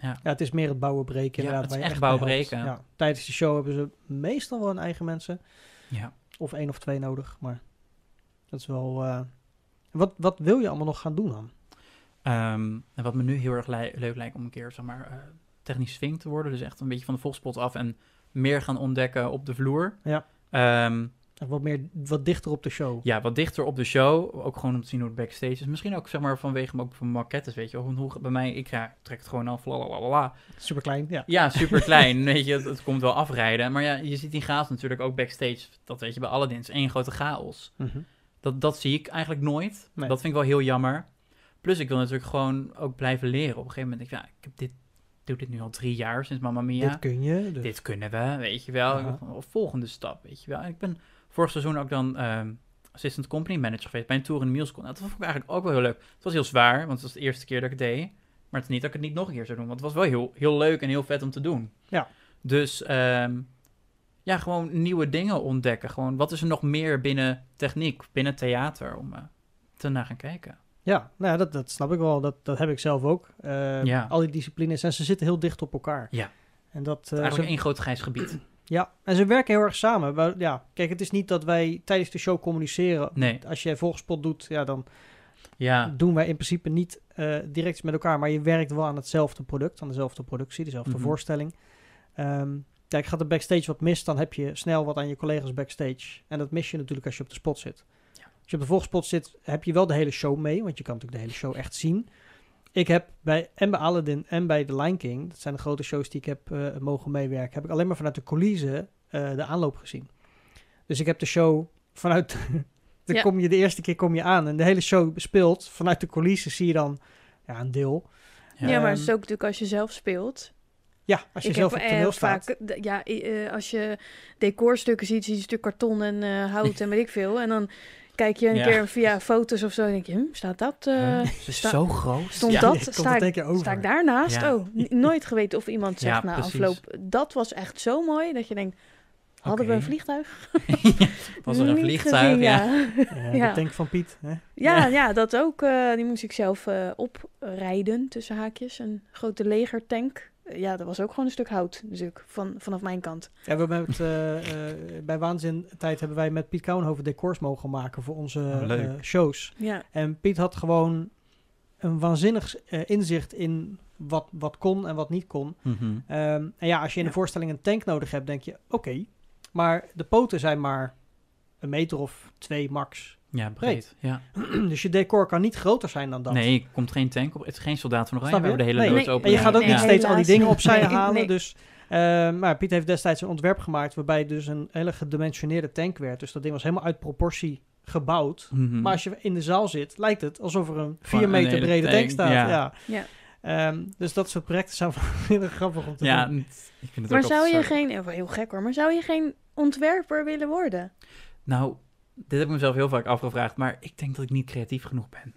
Ja. Ja. Het is meer het bouwen breken. Ja, inderdaad, het is waar je echt bouwen breken. Ja. Tijdens de show hebben ze meestal wel een eigen mensen. Ja. Of één of twee nodig. Maar dat is wel... eh, Wat, wat wil je allemaal nog gaan doen dan? Ehm, en wat me nu heel erg leuk lijkt om een keer, zeg maar, eh, technisch swing te worden. Dus echt een beetje van de volkspot af en meer gaan ontdekken op de vloer. Ja. Ehm, Wat, meer, wat dichter op de show. ja, wat dichter op de show. Ook gewoon om te zien hoe het backstage is. Misschien ook, zeg maar, vanwege ook van maquettes, weet je. Hoe, bij mij, ik ja, trek het gewoon af, lalalala. Super klein, ja. Ja, super klein. weet je, het, het komt wel afrijden. Maar ja, je ziet die chaos natuurlijk ook backstage. Dat weet je bij Aladdin. Het is één grote chaos. Mhm. Dat, dat zie ik eigenlijk nooit. Nee. Dat vind ik wel heel jammer. Plus, ik wil natuurlijk gewoon ook blijven leren. Op een gegeven moment, denk ik, ja, ik heb dit, doe dit nu al drie jaar sinds Mamma Mia. Dit kun je. Dus. Dit kunnen we, weet je wel. Ja. Volgende stap, weet je wel. En ik ben vorig seizoen ook dan ehm, assistant company manager geweest bij een tour in de musical. Nou, dat vond ik eigenlijk ook wel heel leuk. Het was heel zwaar, want het was de eerste keer dat ik het deed. Maar het is niet dat ik het niet nog een keer zou doen, want het was wel heel, heel leuk en heel vet om te doen. Ja. Dus ehm, ja, gewoon nieuwe dingen ontdekken. Gewoon, wat is er nog meer binnen techniek, binnen theater, om eh, te naar gaan kijken. Ja, nou ja, dat, dat snap ik wel. Dat, dat heb ik zelf ook. Eh, Ja. Al die disciplines. En ze zitten heel dicht op elkaar. Ja. En dat, eh, eigenlijk één groot grijs gebied. Ja, en ze werken heel erg samen. Maar, ja, kijk, het is niet dat wij tijdens de show communiceren. Nee, Als jij volgspot doet, ja, dan ja. doen wij in principe niet eh, direct met elkaar. Maar je werkt wel aan hetzelfde product, aan dezelfde productie, dezelfde Mhm. voorstelling. voorstelling. Ehm kijk, gaat de backstage wat mis, dan heb je snel wat aan je collega's backstage. En dat mis je natuurlijk als je op de spot zit. Ja. Als je op de volgspot zit, heb je wel de hele show mee. Want je kan natuurlijk de hele show echt zien. Ik heb bij, en bij Aladdin en bij The Lion King, dat zijn de grote shows die ik heb eh, mogen meewerken, heb ik alleen maar vanuit de coulissen eh, de aanloop gezien. Dus ik heb de show vanuit. dan Ja. kom je de eerste keer kom je aan en de hele show speelt. Vanuit de coulissen zie je dan ja, een deel. Ja, maar het is ook natuurlijk als je zelf speelt. Ja, als je ik zelf heb op het toneel eh, staat. vaak, ja, eh, als je decorstukken ziet, zie je een stuk karton en eh, hout en weet ik veel. En dan kijk je een Ja. keer via foto's of zo en denk je, hm, staat dat? eh, is sta- zo groot. stond Ja, dat? sta, ik, sta ik daarnaast? Ja. Oh, nooit geweten of iemand zegt Ja, na precies. afloop. Dat was echt zo mooi dat je denkt, hadden we een vliegtuig? Was er een vliegtuig? gezien, ja. Ja, Ja. De tank van Piet. Hè? Ja, Ja. ja. dat ook. eh, die moest ik zelf eh, oprijden, tussen haakjes. Een grote legertank. Ja, dat was ook gewoon een stuk hout, natuurlijk, van, vanaf mijn kant. Ja, we hebben het, eh, eh, bij Waanzin tijd hebben wij met Piet Kouwenhoven decors mogen maken voor onze Oh, eh, shows. Ja, En Piet had gewoon een waanzinnig eh, inzicht in wat, wat kon en wat niet kon. Mhm. Ehm, en ja, als je in Ja. een voorstelling een tank nodig hebt, denk je, oké. maar de poten zijn maar een meter of twee max. Ja, breed. Ja. dus je decor kan niet groter zijn dan dat. Nee, er komt geen tank op. Het is geen soldaat van Oranje. Snap We de hele Nee. Nee. open. En je gaat ook Nee, niet steeds al die dingen opzij halen. nee. Dus, eh, maar Piet heeft destijds een ontwerp gemaakt waarbij dus een hele gedimensioneerde tank werd. Dus dat ding was helemaal uit proportie gebouwd. Mhm. Maar als je in de zaal zit, lijkt het alsof er een Gewoon 4 een meter brede tank, tank, staat. ja. Ja. ja. Ehm, dus dat soort projecten zijn wel heel grappig om te ja, doen. ik vind het Maar ook zou je geen, eh, heel gek hoor, maar zou je geen ontwerper willen worden? Nou, dit heb ik mezelf heel vaak afgevraagd, maar ik denk dat ik niet creatief genoeg ben.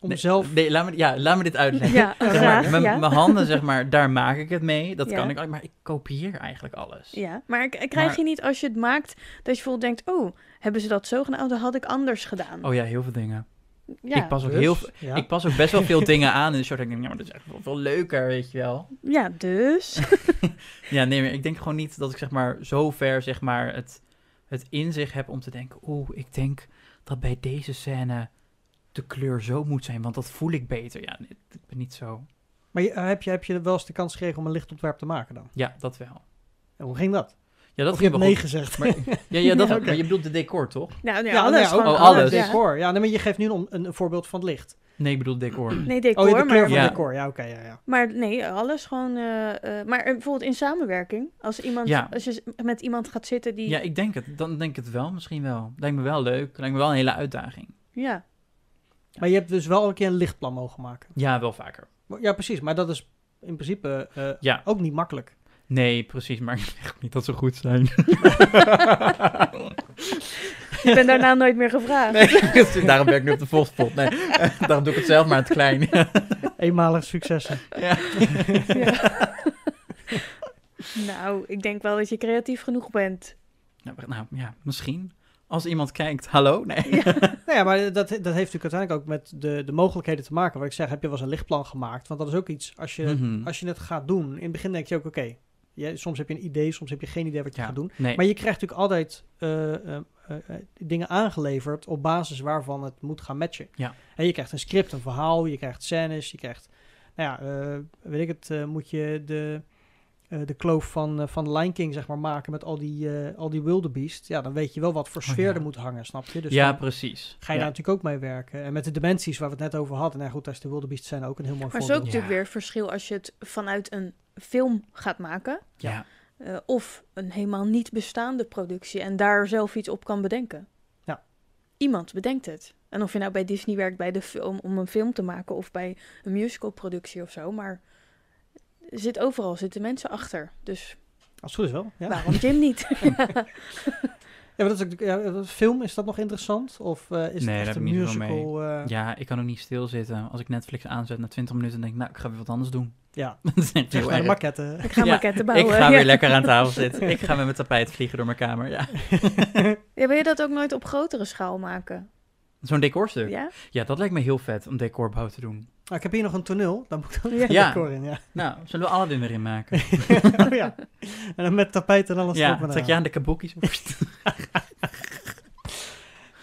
Om nee, zelf... Nee, laat me, ja, laat me dit uitleggen. Ja, graag. Mijn ja. mijn handen, zeg maar, daar maak ik het mee. Dat Ja. kan ik, maar ik kopieer eigenlijk alles. Ja, maar krijg Maar- je niet als je het maakt, dat je bijvoorbeeld denkt, oh, hebben ze dat zo gedaan? Oh, dat had ik anders gedaan. Oh ja, heel veel dingen. ja. ik, pas ook Dus, heel, ja. ik pas ook best wel veel dingen aan in de show. Dat ik denk, ja, maar dat is echt wel veel leuker, weet je wel. ja, dus. Ja, nee, maar ik denk gewoon niet dat ik zeg maar zo ver zeg maar het, het in zich heb om te denken, oeh, ik denk dat bij deze scène de kleur zo moet zijn, want dat voel ik beter. Ja, nee, ik ben niet zo. Maar je- heb, je, heb je wel eens de kans gekregen om een lichtontwerp te maken dan? Ja, dat wel. En hoe ging dat? Ja, dat of je hebt wel nee gezegd. Maar, ja, ja, dat Ja. Maar je bedoelt de decor, toch? Nou, nee, Ja, alles. nee, ook, gewoon oh, alles. Decor. Ja, nee, maar je geeft nu een, een, een voorbeeld van het licht. Nee, ik bedoel decor. Nee, decor, oh, je de kleur maar, van Ja. decor. Ja, oké, ja, ja. maar nee, alles gewoon. eh, eh, maar eh, bijvoorbeeld in samenwerking, als iemand, Ja. als je met iemand gaat zitten die, Ja, ik denk het. Dan denk ik het wel, misschien wel. Lijkt me wel leuk. Lijkt me wel een hele uitdaging. ja, Maar je hebt dus wel een keer een lichtplan mogen maken. Ja, wel vaker. Ja, precies. Maar dat is in principe eh, Ja. ook niet makkelijk. Nee, precies. Maar ik zeg niet dat ze goed zijn. ik ben daarna nooit meer gevraagd. Nee, daarom ben ik nu op de volspot. Nee, daarom doe ik het zelf maar het klein. Eenmalig successen. ja. Ja. Nou, ik denk wel dat je creatief genoeg bent. Nou, nou ja, misschien. Als iemand kijkt, hallo? Nee. Nou ja, maar dat, dat heeft natuurlijk uiteindelijk ook met de, de mogelijkheden te maken. Wat ik zeg, heb je wel eens een lichtplan gemaakt? Want dat is ook iets, als je, Mhm. als je het gaat doen, in het begin denk je ook, oké, je- soms heb je een idee, soms heb je geen idee wat je Ja, gaat doen. Nee. Maar je krijgt natuurlijk altijd eh, eh, eh, dingen aangeleverd op basis waarvan het moet gaan matchen. Ja. En je krijgt een script, een verhaal, je krijgt scènes, je krijgt, nou ja, eh, weet ik het, eh, moet je de, eh, de kloof van, eh, van The Lion King zeg maar maken met al die, eh, al die wildebeest. Ja, dan weet je wel wat voor Oh, sfeer ja. er moet hangen, snap je? Dus ja, precies. ga je ja. daar natuurlijk ook mee werken. En met de dimensies waar we het net over hadden. Nou goed, daar is de wildebeest zijn ook een heel mooi Maar het is ook voorbeeld. natuurlijk Ja. weer verschil als je het vanuit een film gaat maken. Ja. eh, of een helemaal niet bestaande productie en daar zelf iets op kan bedenken. Ja. Iemand bedenkt het. En of je nou bij Disney werkt bij de film, om een film te maken of bij een musicalproductie of zo. Maar zit overal zitten mensen achter. Dus Als het goed is wel. Ja, waarom Jim niet? ja maar dat is ook, ja, film, is dat nog interessant? Of eh, is Nee, het daar echt heb een ik niet zoveel musical? eh, Ja, ik kan ook niet stilzitten. Als ik Netflix aanzet na 20 minuten, denk ik, nou, ik ga weer wat anders doen. ja. dat is heel de erg. maquette. Ik ga Ja, maquetten Ik bouwen. ga weer Ja. lekker aan tafel zitten. Ik ga met mijn tapijt vliegen door mijn kamer. Ja. Ja, wil je dat ook nooit op grotere schaal maken? Zo'n decorstuk. Ja? Ja, dat lijkt me heel vet om decorbouw te doen. Ah, ik heb hier nog een toneel. Daar moet ik ook Ja. een Ja. decor in, ja. Nou, zullen we Aladdin erin maken? oh ja. En dan met tapijt en alles ja, erop en trek je aan de kabuki's.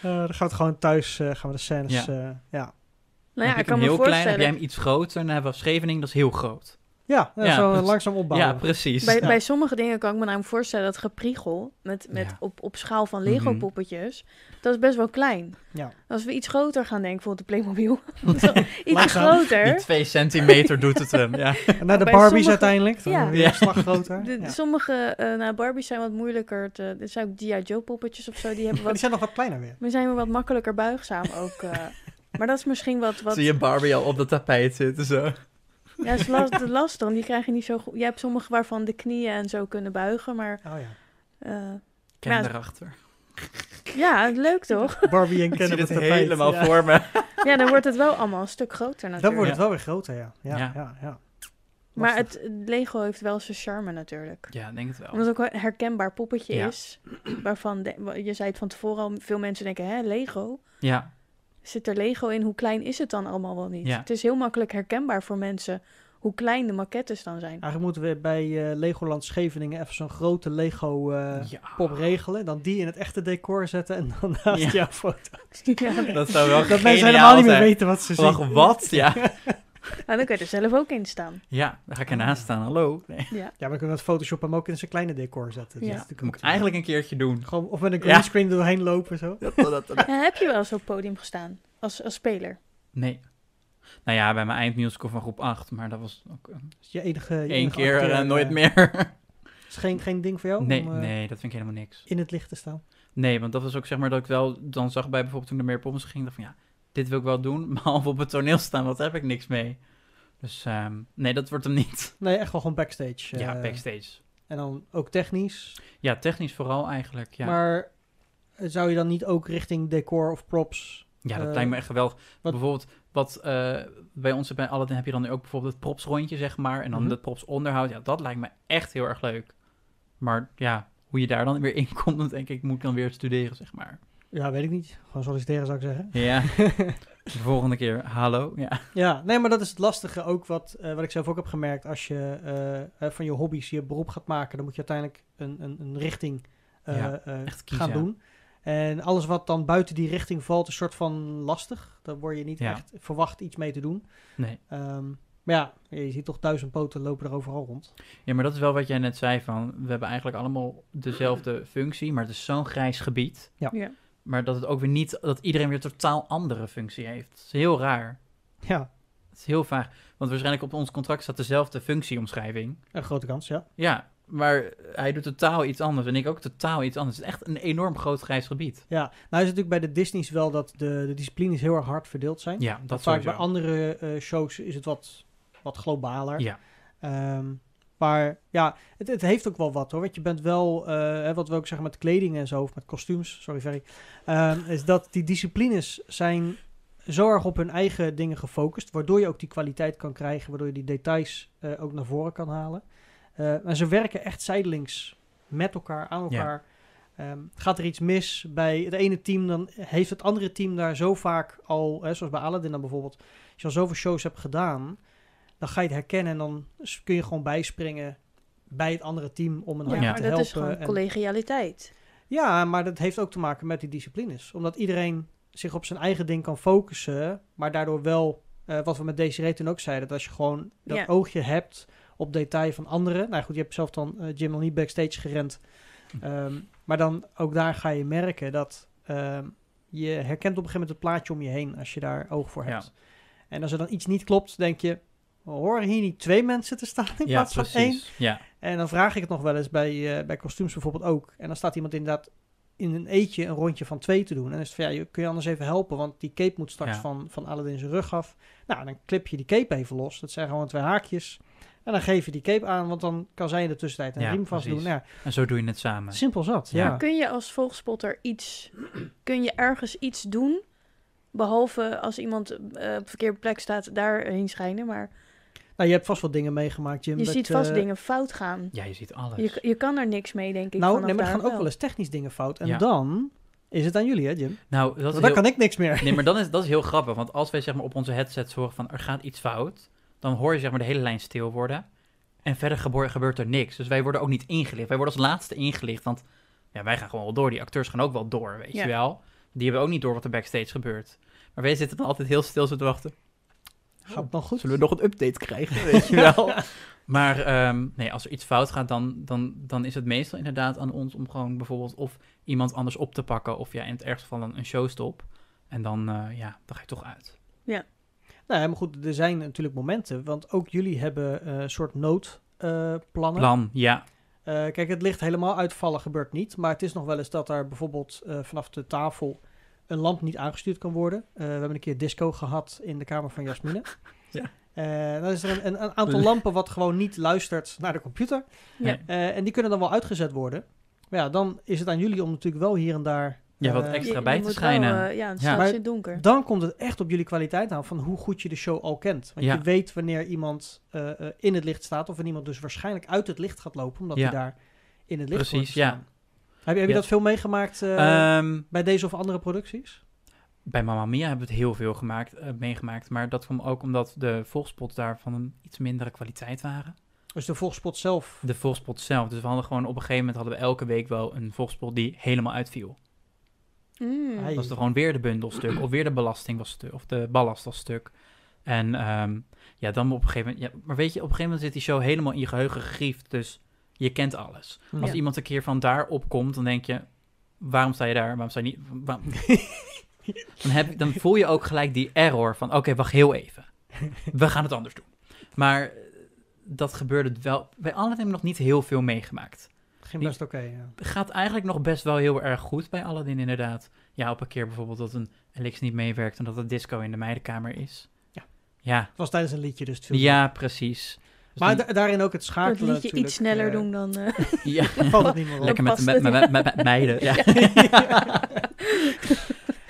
Eh, dan gaan we het gewoon thuis, eh, gaan we de scènes, Ja. ja. ja. Nou ja, heb ik kan hem me heel klein, heb voorstellen. jij hem iets groter, dan hebben we Scheveningen, dat is heel groot. Ja, zo precies. langzaam opbouwen. Ja, precies. Bij, Ja. bij sommige dingen kan ik me namelijk voorstellen dat gepriegel met, met Ja. op, op schaal van Mhm. Lego poppetjes, dat is best wel klein. Ja. Als we iets groter gaan denken, bijvoorbeeld de Playmobil, iets. Die groter. twee centimeter doet het hem. Ja. En naar de Bij Barbies sommige- uiteindelijk. Dan Ja. weer Ja. een slag groter. De, ja. Sommige eh nou, Barbies zijn wat moeilijker. Te, dit zijn ook G.I. Joe poppetjes of zo. Die hebben Maar die wat, zijn nog wat kleiner weer. die zijn weer wat makkelijker buigzaam ook. eh. maar dat is misschien wat... wat Zie je Barbie al op de tapijt zitten zo. Ja, is last, lastig, want die krijg je niet zo goed. Je hebt sommige waarvan de knieën en zo kunnen buigen, maar... Oh ja. eh, Ken Ja. erachter. ja, leuk toch? Barbie en Ken op het tapijt. helemaal ja. voor me. Ja, dan wordt het wel allemaal een stuk groter natuurlijk. Dan wordt het wel weer groter, ja. Ja, ja, Ja. ja. Maar het Lego heeft wel zijn charme natuurlijk. Ja, denk het wel. Omdat het ook een herkenbaar poppetje Ja. is. Waarvan, de- je zei het van tevoren al, veel mensen denken, hè, Lego? Ja, Zit er Lego in? Hoe klein is het dan allemaal wel niet? Ja. Het is heel makkelijk herkenbaar voor mensen hoe klein de maquettes dan zijn. Eigenlijk moeten we bij eh, Legoland Scheveningen even zo'n grote Lego eh, ja. pop regelen. Dan die in het echte decor zetten en dan naast Ja. jouw foto. ja, Dat zou wel Dat mensen helemaal niet meer zijn. weten wat ze zien. Wacht, wat? Ja. nou, dan kun je er zelf ook in staan. ja, daar ga ik ernaast staan. Hallo. Nee. Ja. Ja, maar we kunnen met Photoshop hem ook in zijn kleine decor zetten. Ja. Dat Dat moet ik eigenlijk een keertje doen. Gewoon, of met een Ja. greenscreen doorheen lopen zo. Dat, dat, dat- Ja, heb je wel eens op het podium gestaan? Als, als speler? Nee. Nou ja, bij mijn eindmusical van groep 8, maar dat was ook eh, Is je enige, je één enige keer acteur, en eh, nooit meer. Is geen, geen ding voor jou nee, om eh, nee, dat vind ik helemaal niks. in het licht te staan? Nee, want dat was ook zeg maar dat ik wel dan zag bij bijvoorbeeld toen er meer poppens ging, dacht van ja, dit wil ik wel doen, behalve op het toneel staan, wat heb ik niks mee. Dus ehm, nee, dat wordt hem niet. Nee, echt wel gewoon backstage. ja, eh, backstage. En dan ook technisch. Ja, technisch vooral eigenlijk. Ja, Maar eh, zou je dan niet ook richting decor of props? ja dat eh, lijkt me echt geweldig. wat- Bijvoorbeeld, wat bij ons bij Aladdin heb je dan nu ook bijvoorbeeld het propsrondje, zeg maar. En dan Mhm. het propsonderhoud. Ja, dat lijkt me echt heel erg leuk. Maar ja, hoe je daar dan weer in komt, denk ik, moet ik dan weer studeren, zeg maar. Ja, weet ik niet. Gewoon solliciteren zou ik zeggen. Ja, de volgende keer, hallo. Ja, Ja, nee, maar dat is het lastige ook wat, eh, wat ik zelf ook heb gemerkt. Als je eh, eh, van je hobby's je beroep gaat maken, dan moet je uiteindelijk een, een, een richting eh, Ja, eh, echt kiezen. gaan doen. En alles wat dan buiten die richting valt, is een soort van lastig. Daar word je niet Ja. echt verwacht iets mee te doen. nee. Ehm, maar ja, je ziet toch duizend poten lopen er overal rond. Ja, maar dat is wel wat jij net zei van, we hebben eigenlijk allemaal dezelfde functie, maar het is zo'n grijs gebied. Ja. Maar dat het ook weer niet, dat iedereen weer totaal andere functie heeft. Het is heel raar. Ja, Het is heel vaag. Want waarschijnlijk op ons contract staat dezelfde functieomschrijving. een grote kans, ja. Ja, maar hij doet totaal iets anders en ik ook totaal iets anders. Het is echt een enorm groot grijs gebied. Ja, nou is het natuurlijk bij de Disney's wel dat de, de disciplines heel erg hard verdeeld zijn. Ja, dat Vaak sowieso. bij andere eh, shows is het wat, wat globaler. Ja, Ehm, maar ja, het, het heeft ook wel wat hoor. Want je bent wel, eh, wat we ook zeggen met kleding en zo, of met kostuums, sorry Ferry, ehm, is dat die disciplines zijn zo erg op hun eigen dingen gefocust, waardoor je ook die kwaliteit kan krijgen, waardoor je die details eh, ook naar voren kan halen. Eh, en ze werken echt zijdelings met elkaar, aan Ja. elkaar. Ehm, gaat er iets mis bij het ene team, dan heeft het andere team daar zo vaak al, hè, zoals bij Aladdin dan bijvoorbeeld, als je al zoveel shows hebt gedaan, dan ga je het herkennen en dan kun je gewoon bijspringen bij het andere team om een Ja, handje maar te dat helpen. is gewoon en- collegialiteit. ja, maar dat heeft ook te maken met die disciplines. Omdat iedereen zich op zijn eigen ding kan focussen, maar daardoor wel, eh, wat we met Desiree toen ook zeiden, dat als je gewoon dat Ja. oogje hebt op detail van anderen. Nou goed, je hebt zelf dan eh, Jim nog niet backstage gerend. Ehm, maar dan ook daar ga je merken dat ehm, je herkent op een gegeven moment het plaatje om je heen als je daar oog voor Ja. hebt. En als er dan iets niet klopt, denk je, horen hier niet twee mensen te staan in Ja, plaats van één? precies. Ja, En dan vraag ik het nog wel eens bij, eh, bij kostuums bijvoorbeeld ook. En dan staat iemand inderdaad in een eetje een rondje van twee te doen. En dan is het van, ja, je, kun je anders even helpen? Want die cape moet straks Ja. van, van Aladdin zijn rug af. Nou, dan clip je die cape even los. Dat zijn gewoon twee haakjes. En dan geef je die cape aan, want dan kan zij in de tussentijd een Ja, riem vast doen. precies. Nou, en zo doe je het samen. ja, simpel zat, Ja. ja. Kun je als volgspotter iets, kun je ergens iets doen? Behalve als iemand eh, op de verkeerde plek staat, daarheen schijnen. Maar Nou, je hebt vast wat dingen meegemaakt, Jim. je dat, ziet vast eh, dingen fout gaan. Ja, je ziet alles. Je, je kan er niks mee, denk ik. Nou, nee, maar er gaan ook wel eens technisch dingen fout. En Ja. dan is het aan jullie, hè, Jim? nou, dat is Want dan heel- kan ik niks meer. Nee, maar dan is, dat is heel grappig. Want als wij zeg maar, op onze headsets horen van er gaat iets fout, dan hoor je zeg maar, de hele lijn stil worden. En verder gebeurt er niks. Dus wij worden ook niet ingelicht. Wij worden als laatste ingelicht. Want ja, wij gaan gewoon wel door. Die acteurs gaan ook wel door, weet Ja. je wel. Die hebben ook niet door wat er backstage gebeurt. Maar wij zitten dan altijd heel stil zo te wachten. Gaat het nog goed? Zullen we nog een update krijgen, weet je wel? Maar ehm, nee, als er iets fout gaat, dan, dan, dan is het meestal inderdaad aan ons om gewoon bijvoorbeeld of iemand anders op te pakken. Of ja, in het ergste geval een, een showstop. En dan, eh, ja, dan ga je toch uit. Nou, ja, maar goed, er zijn natuurlijk momenten. Want ook jullie hebben eh, een soort noodplannen. Plan, ja. Eh, kijk, het licht helemaal uitvallen gebeurt niet. Maar het is nog wel eens dat er bijvoorbeeld eh, vanaf de tafel een lamp niet aangestuurd kan worden. Eh, we hebben een keer disco gehad in de kamer van Jasmine. Ja. Eh, dan is er een, een, aantal lampen wat gewoon niet luistert naar de computer. Ja. Eh, en die kunnen dan wel uitgezet worden. Maar ja, dan is het aan jullie om natuurlijk wel hier en daar... Ja, wat extra bij je te schijnen. Wel, ja, dan Ja. het donker. Dan komt het echt op jullie kwaliteit aan van hoe goed je de show al kent. Want Ja. je weet wanneer iemand in het licht staat of wanneer iemand dus waarschijnlijk uit het licht gaat lopen, omdat Ja. hij daar in het licht Precies, ja. Heb je, heb je Ja. dat veel meegemaakt eh, Ehm, bij deze of andere producties? bij Mamma Mia hebben we het heel veel gemaakt, eh, meegemaakt. Maar dat kwam ook omdat de volgspots daar van een iets mindere kwaliteit waren. Dus de volgspot zelf. De volgspot zelf. Dus we hadden gewoon op een gegeven moment hadden we elke week wel een volgspot die helemaal uitviel. Mm. Hey. was er gewoon weer de bundelstuk of weer de belasting was stuk of de ballast was stuk. En ehm, ja, dan op een gegeven moment. Ja, maar weet je, op een gegeven moment zit die show helemaal in je geheugen gegriefd. Dus je kent alles. Als iemand een keer van daar opkomt, dan denk je: waarom sta je daar? Waarom sta je niet? waarom- dan, heb, dan voel je ook gelijk die error van: oké, wacht heel even. We gaan het anders doen. Maar eh, dat gebeurde wel. Bij Aladdin hebben we nog niet heel veel meegemaakt. Ging best oké, ja. gaat eigenlijk nog best wel heel erg goed bij Aladdin, inderdaad. Ja, op een keer bijvoorbeeld dat een Elix niet meewerkt en dat het disco in de meidenkamer is. Ja. Ja, Het was tijdens een liedje, dus het viel ja precies. Dus Maar da- daarin ook het schakelen liedje natuurlijk, iets sneller eh, doen dan... eh, ja, valt het niet meer op. lekker met, met, met, ja. met, met meiden. Ja.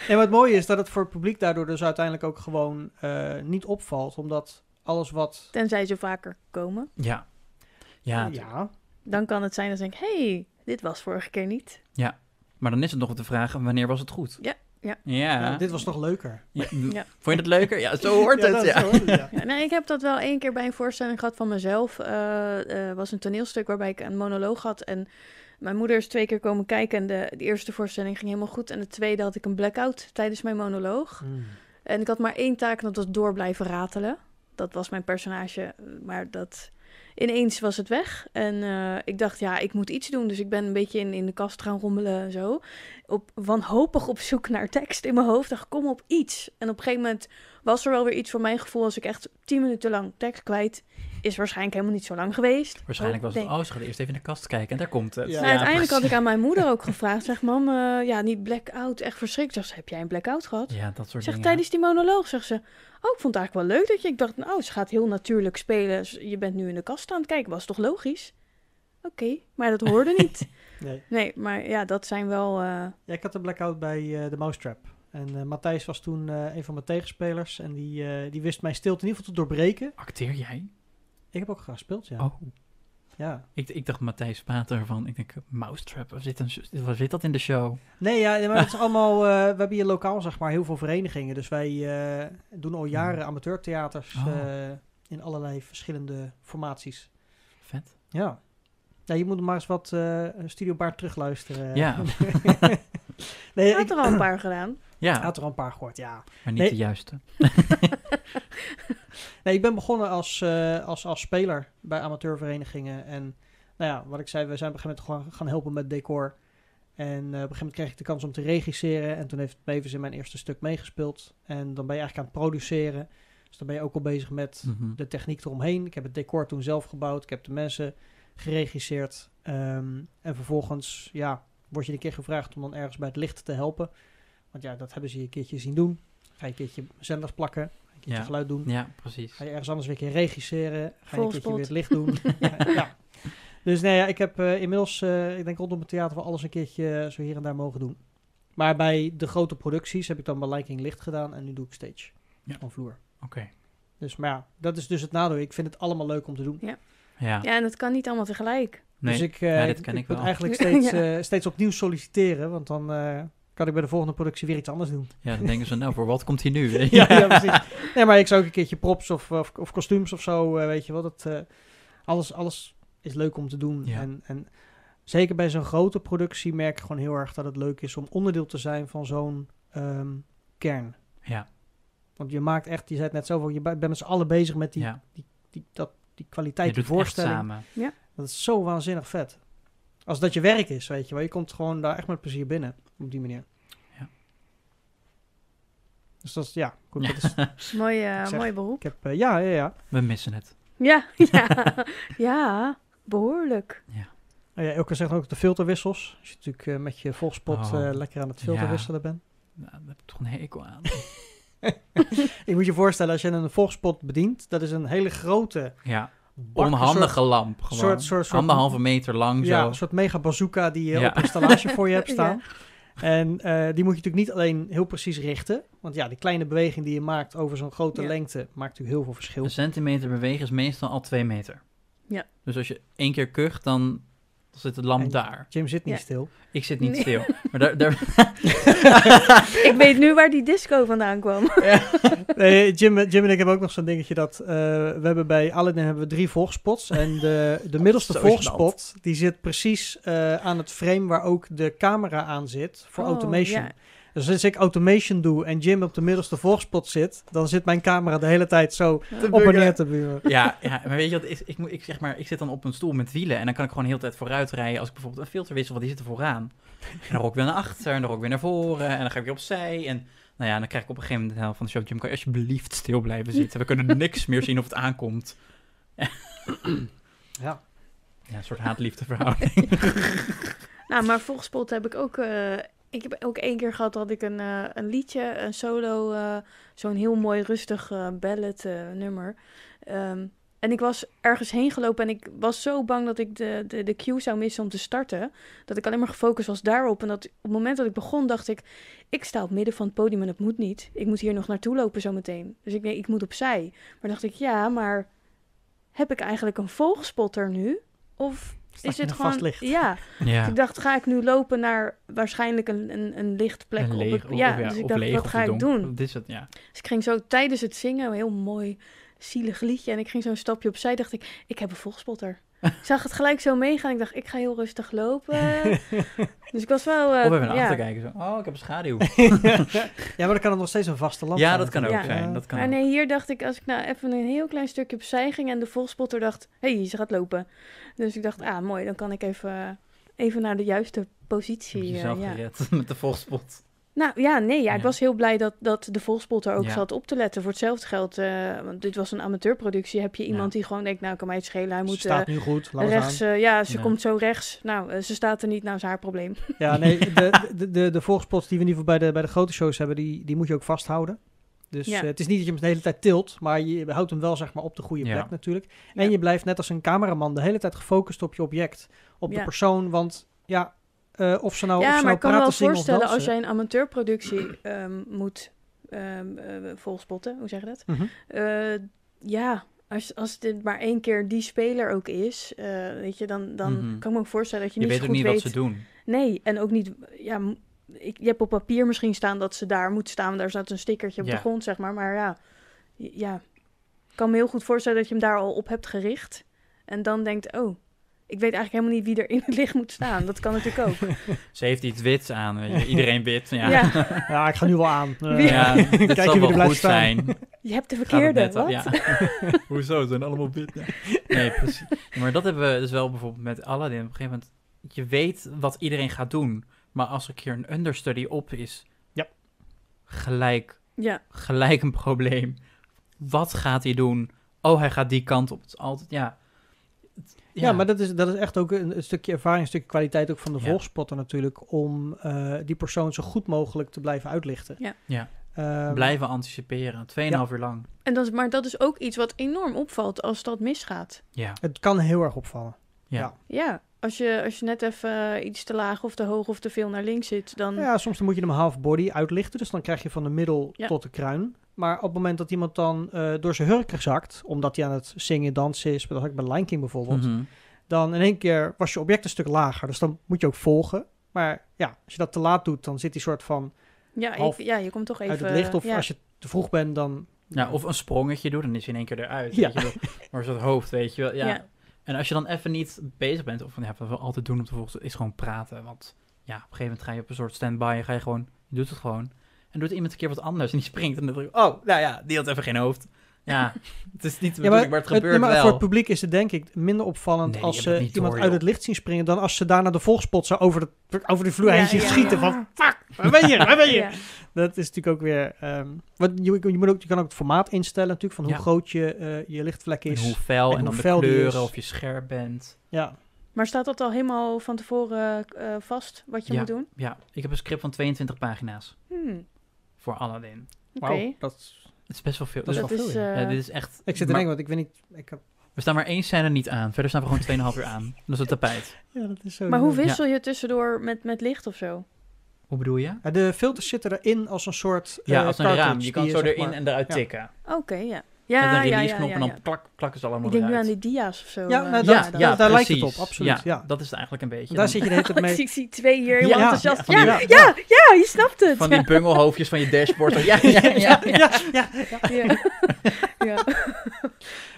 En wat mooi is dat het voor het publiek daardoor dus uiteindelijk ook gewoon eh, niet opvalt. Omdat alles wat... tenzij ze vaker komen. Ja. Ja, ja, Dan kan het zijn dat ze denken, hey, dit was vorige keer niet. maar dan is het nog de vraag, wanneer was het goed? Ja, ja. Ja. ja, dit was nog leuker. Ja, Ja. Vond je het leuker? Ja, zo hoort Ja, het. dat- Ja. zo hoort het, ja. Ja, nee, ik heb dat wel één keer bij een voorstelling gehad van mezelf. Eh eh, was een toneelstuk waarbij ik een monoloog had. En mijn moeder is twee keer komen kijken. En de, de eerste voorstelling ging helemaal goed. En de tweede had ik een blackout tijdens mijn monoloog. Hmm. En ik had maar één taak en dat was door blijven ratelen. Dat was mijn personage, maar dat... Ineens was het weg en eh, ik dacht, ja, ik moet iets doen. Dus ik ben een beetje in, in de kast gaan rommelen en zo. Op, wanhopig op zoek naar tekst in mijn hoofd. dacht, kom op iets. En op een gegeven moment was er wel weer iets voor mijn gevoel. Als ik echt tien minuten lang tekst kwijt, is waarschijnlijk helemaal niet zo lang geweest. Waarschijnlijk was het, Denk- oh, ze gaan eerst even in de kast kijken en daar komt het. Ja. nou, uiteindelijk had ik aan mijn moeder ook gevraagd. Zeg, mam, eh, ja, niet blackout, echt verschrikt. Zegt ze, heb jij een blackout gehad? Ja, dat soort Zeg, dingen. tijdens die monoloog, zegt ze... Oh, ik vond het eigenlijk wel leuk dat je... Ik dacht, nou, ze gaat heel natuurlijk spelen. Je bent nu in de kast aan het kijken. Was toch logisch? Oké, maar dat hoorde niet. Nee. Nee, maar ja, dat zijn wel... eh, Ja, ik had een blackout bij eh, de Mousetrap. En eh, Matthijs was toen eh, een van mijn tegenspelers. En die, eh, die wist mijn stilte in ieder geval te doorbreken. Acteer jij? Ik heb ook graag gespeeld, ja. Oh. Ja. Ik, ik dacht Matthijs Pater van, ik denk, Mousetrap, waar zit, een, waar zit dat in de show? Nee, ja, maar het is allemaal... eh, we hebben hier lokaal zeg maar heel veel verenigingen. Dus wij eh, doen al jaren amateurtheaters Oh. eh, in allerlei verschillende formaties. Vet. Ja. Ja, je moet maar eens wat eh Studio Baard terugluisteren. Ja. nee, Ik had ik er al een paar gedaan. Ja, had er al een paar gehoord, ja. maar niet Nee. de juiste. Nee, ik ben begonnen als, eh, als, als speler bij amateurverenigingen. En nou ja, wat ik zei, we zijn op een gegeven moment gewoon gaan helpen met decor. En eh, op een gegeven moment kreeg ik de kans om te regisseren. En toen heeft Mevers in mijn eerste stuk meegespeeld. En dan ben je eigenlijk aan het produceren. Dus dan ben je ook al bezig met Mhm. de techniek eromheen. Ik heb het decor toen zelf gebouwd. Ik heb de mensen geregisseerd. Ehm, en vervolgens, ja, word je een keer gevraagd om dan ergens bij het licht te helpen. Want ja, dat hebben ze je een keertje zien doen. Ga je een keertje zenders plakken. Ga je een keertje Ja. geluid doen. Ja, precies. Ga je ergens anders weer een keer regisseren. Ga je een keertje weer het licht doen. ja, ja. Dus nee, ja, ik heb eh, inmiddels, eh, ik denk rondom het theater wel alles een keertje eh, zo hier en daar mogen doen. Maar bij de grote producties heb ik dan bij Liking Licht gedaan en nu doe ik stage. Ja. Van vloer. Oké. Dus maar ja, dat is dus het nadeel. Ik vind het allemaal leuk om te doen. Ja. Ja, en het kan niet allemaal tegelijk. Nee. Dus ik, eh, Ja, dit ik, ken ik ik moet wel. eigenlijk steeds, Ja. eh, steeds opnieuw solliciteren. Want dan eh, kan ik bij de volgende productie weer iets anders doen. Ja, dan denken ze, nou, voor wat komt hij nu? ja, ja, precies. Nee, maar ik zou ook een keertje props of, of, of kostuums of zo, eh, weet je wel. Dat, eh, alles, alles is leuk om te doen. Ja. En, en zeker bij zo'n grote productie merk ik gewoon heel erg dat het leuk is om onderdeel te zijn van zo'n ehm, kern. Ja, Want je maakt echt, je zei het net zelf ook, je bent met z'n allen bezig met die, ja. die, dat, die Je kwaliteit, die doet het echt voorstelling. samen. Dat is zo waanzinnig vet. Als dat je werk is, weet je wel. Je komt gewoon daar echt met plezier binnen, op die manier. Ja. Dus dat is, ja, goed, dat is, Mooi, eh, Ik zeg- mooi beroep. ik heb, eh, ja, ja, ja. We missen het. Ja, ja, ja, behoorlijk. Oh ja, Elke zegt ook de filterwissels. Als je natuurlijk eh, met je volgspot Oh, eh, lekker aan het filter ja. wisselen bent. Nou, daar heb ik toch een hekel aan. Je moet je voorstellen, als je een volgspot bedient, dat is een hele grote, Ja, onhandige lamp. Gewoon. soort- soort- soort- Anderhalve meter lang ja, zo. een soort mega bazooka die je Ja. op een installatie voor je hebt Ja. staan. En eh, die moet je natuurlijk niet alleen heel precies richten. Want ja, die kleine beweging die je maakt over zo'n grote Ja. lengte maakt natuurlijk heel veel verschil. Een centimeter bewegen is meestal al twee meter. Ja. Dus als je één keer kucht, dan, dan zit de lamp En- daar. Jim zit niet Ja. stil. Ik zit niet Nee. stil. Maar daar, daar, Ik weet nu waar die disco vandaan kwam. Nee, Jim, Jim en ik hebben ook nog zo'n dingetje dat... eh, we hebben bij Aladdin hebben we drie volgspots. En de, de middelste volgspot, die zit precies eh, aan het frame waar ook de camera aan zit voor Oh, automation. ja. Dus als ik automation doe en Jim op de middelste volgspot zit, dan zit mijn camera de hele tijd zo op en neer te buren. ja, ja, maar weet je wat is? Ik, moet, ik, zeg maar, ik zit dan op een stoel met wielen en dan kan ik gewoon de hele tijd vooruit rijden. Als ik bijvoorbeeld een filter wissel, want die zit er vooraan. En dan rok ik weer naar achter en dan rok ik weer naar voren en dan ga ik weer opzij. En nou ja, dan krijg ik op een gegeven moment de helft van de show. Jim, kan je alsjeblieft stil blijven zitten? We kunnen niks meer zien of het aankomt. Ja. Ja, een soort haat-liefde verhouding. Nou, maar volgspot heb ik ook... eh, ik heb ook één keer gehad dat ik een, eh, een liedje, een solo, eh, zo'n heel mooi rustig eh, nummer. Ehm, en ik was ergens heen gelopen en ik was zo bang dat ik de, de, de cue zou missen om te starten. Dat ik alleen maar gefocust was daarop. En dat op het moment dat ik begon, dacht ik, ik sta op midden van het podium en dat moet niet. Ik moet hier nog naartoe lopen zometeen. Dus ik denk, ik moet opzij. Maar dacht ik, ja, maar heb ik eigenlijk een volgspotter nu? Of is het gewoon... vast licht? Ja, ja. dus ik dacht, ga ik nu lopen naar waarschijnlijk een, een, een lichtplek Een op of- Ja, dus ik dacht, leeg wat ga ik doen? Dit is het, ja. Dus ik ging zo tijdens het zingen, een heel mooi zielig liedje, en ik ging zo'n stapje opzij, dacht ik, ik heb een volgspotter. ik zag het gelijk zo meegaan, ik dacht, ik ga heel rustig lopen. dus ik was wel... eh, Of even naar ja. achter kijken. Zo. Oh, ik heb een schaduw. ja, maar dan kan het nog steeds een vaste lamp ja, zijn dat kan ook natuurlijk. zijn. Dat kan Maar ook. nee, hier dacht ik, als ik nou even een heel klein stukje opzij ging en de volgspotter dacht, hé, hey, ze gaat lopen. Dus ik dacht, ah, mooi, dan kan ik even, even naar de juiste Heb positie. je eh, jezelf ja. gered met de volgspot. Nou ja, nee, ja, ik was heel blij dat, dat de volgspotter ook Ja. zat op te letten. Voor hetzelfde geld, eh, want dit was een amateurproductie, heb je iemand Ja. die gewoon denkt, nou kan mij het schelen, hij Ze moet staat eh, nu goed, rechts, eh, ja, ze komt zo rechts. Nou, eh, ze staat er niet, nou is haar probleem. Ja, nee, de, de, de, de volgspots die we in ieder geval bij de, bij de grote shows hebben, die, die moet je ook vasthouden. Dus Ja. eh, het is niet dat je hem de hele tijd tilt, maar je houdt hem wel zeg maar op de goede Ja. plek natuurlijk. En Ja. je blijft net als een cameraman de hele tijd gefocust op je object, op de persoon, want ja, eh, of ze nou, of ja, ze maar nou ik kan me wel of voorstellen als jij een amateurproductie ehm, moet ehm, eh, volspotten, hoe zeg je dat? Mhm. Eh, ja, als, als dit maar één keer die speler ook is, eh, weet je, dan, dan Mhm. kan ik me ook voorstellen dat je, Je niet weet ook goed niet weet. wat ze doen. Nee, en ook niet, ja, ik, je hebt op papier misschien staan dat ze daar moet staan, daar staat een stickertje op Ja. de grond, zeg maar. Maar ja, ja, ik kan me heel goed voorstellen dat je hem daar al op hebt gericht. En dan denkt, oh, ik weet eigenlijk helemaal niet wie er in het licht moet staan. Dat kan natuurlijk ook. Ze heeft iets wits aan, weet je. Iedereen wit. Ja, Ja. ja. Ja, ik ga nu wel aan. Dit Kijken zal wie wel goed staan. zijn. Je hebt de verkeerde, al- wat? Ja. Hoezo? Ze zijn allemaal wit. Ja. Nee, precies. Maar dat hebben we dus wel bijvoorbeeld met Aladdin. Op een gegeven moment, je weet wat iedereen gaat doen. Maar als er een keer een understudy op is, Ja. gelijk, Ja, gelijk een probleem. Wat gaat hij doen? Oh, hij gaat die kant op. Het is altijd, ja. Ja, maar dat is, dat is echt ook een, een stukje ervaring, een stukje kwaliteit ook van de Ja. volgspotter natuurlijk, om eh, die persoon zo goed mogelijk te blijven uitlichten. Ja. Ja. Ehm, Blijven anticiperen. Tweeënhalf uur lang. en dat is, maar dat is ook iets wat enorm opvalt als dat misgaat. Ja. Het kan heel erg opvallen. Ja. Ja. Als je, als je net even eh, iets te laag of te hoog of te veel naar links zit, dan... Ja, soms dan moet je hem half body uitlichten, dus dan krijg je van de middel Ja. tot de kruin. Maar op het moment dat iemand dan eh, door zijn hurken zakt, omdat hij aan het zingen, dansen is, dat had ik bij Lion King bijvoorbeeld, Mhm. dan in één keer was je object een stuk lager. Dus dan moet je ook volgen. Maar ja, als je dat te laat doet, dan zit hij soort van Ja, ik- ja, je komt toch even... uit het licht. Of ja. als je te vroeg bent, dan... Ja, of een sprongetje doen, dan is hij in één keer eruit. Ja. Weet je wel. Maar zo'n hoofd, weet je wel. Ja. Ja. En als je dan even niet bezig bent, of ja, wat we altijd doen om te volgen, is gewoon praten. Want ja, op een gegeven moment ga je op een soort stand-by en ga je gewoon, je doet het gewoon. En doet iemand een keer wat anders en die springt en dan denk je, oh, nou ja, die had even geen hoofd. Ja, het is niet de Ja, bedoeling, maar het het- gebeurt maar wel. voor het publiek is het denk ik minder opvallend Nee, als ze iemand uit het licht zien springen... dan als ze daar naar de volgspot zo over de, over de vloer Ja, heen zien ja, schieten. Van, fuck, waar ben je? Waar ben je? Ja. Dat is natuurlijk ook weer... ehm, wat, je, je, moet ook, je kan ook het formaat instellen natuurlijk... van hoe Ja. groot je, eh, je lichtvlek En is. hoe fel en en, hoe dan de kleuren, is. of je scherp bent. Ja, Maar staat dat al helemaal van tevoren eh, vast, wat je Ja. moet doen? Ja, ik heb een script van 22 pagina's Hmm, voor Aladdin. Oké. Dat, Het is best wel veel. Dat is Dus- wel Dat is... veel, ja. eh, ja, dit is echt... ik zit te denken, want ik weet niet... Ik heb, We staan maar één scène niet aan. Verder staan we gewoon 2,5 uur aan. Dat is het tapijt. ja, dat is zo... Maar hoe wissel je tussendoor met, met licht of zo? Hoe bedoel je? Ja, de filters zitten erin als een soort Ja, eh, als een raam. Je kan zo erin maar- en eruit Ja. tikken. Oké, ja. Ja, en dan plakken ze allemaal Ik denk nu aan die dia's of zo. Ja, eh. nou, ja, dat- ja, dat- daar lijkt het precies. op, absoluut, ja. dat is het eigenlijk een beetje. Daar Dan- zit je de hele tijd mee... ik zie twee hier Ja, enthousiast. van Ja, die- ja, ja, je snapt het. Van die bungelhoofdjes van je dashboard. Ja, ja, ja. ja, ja, ja, ja. Ja. ja.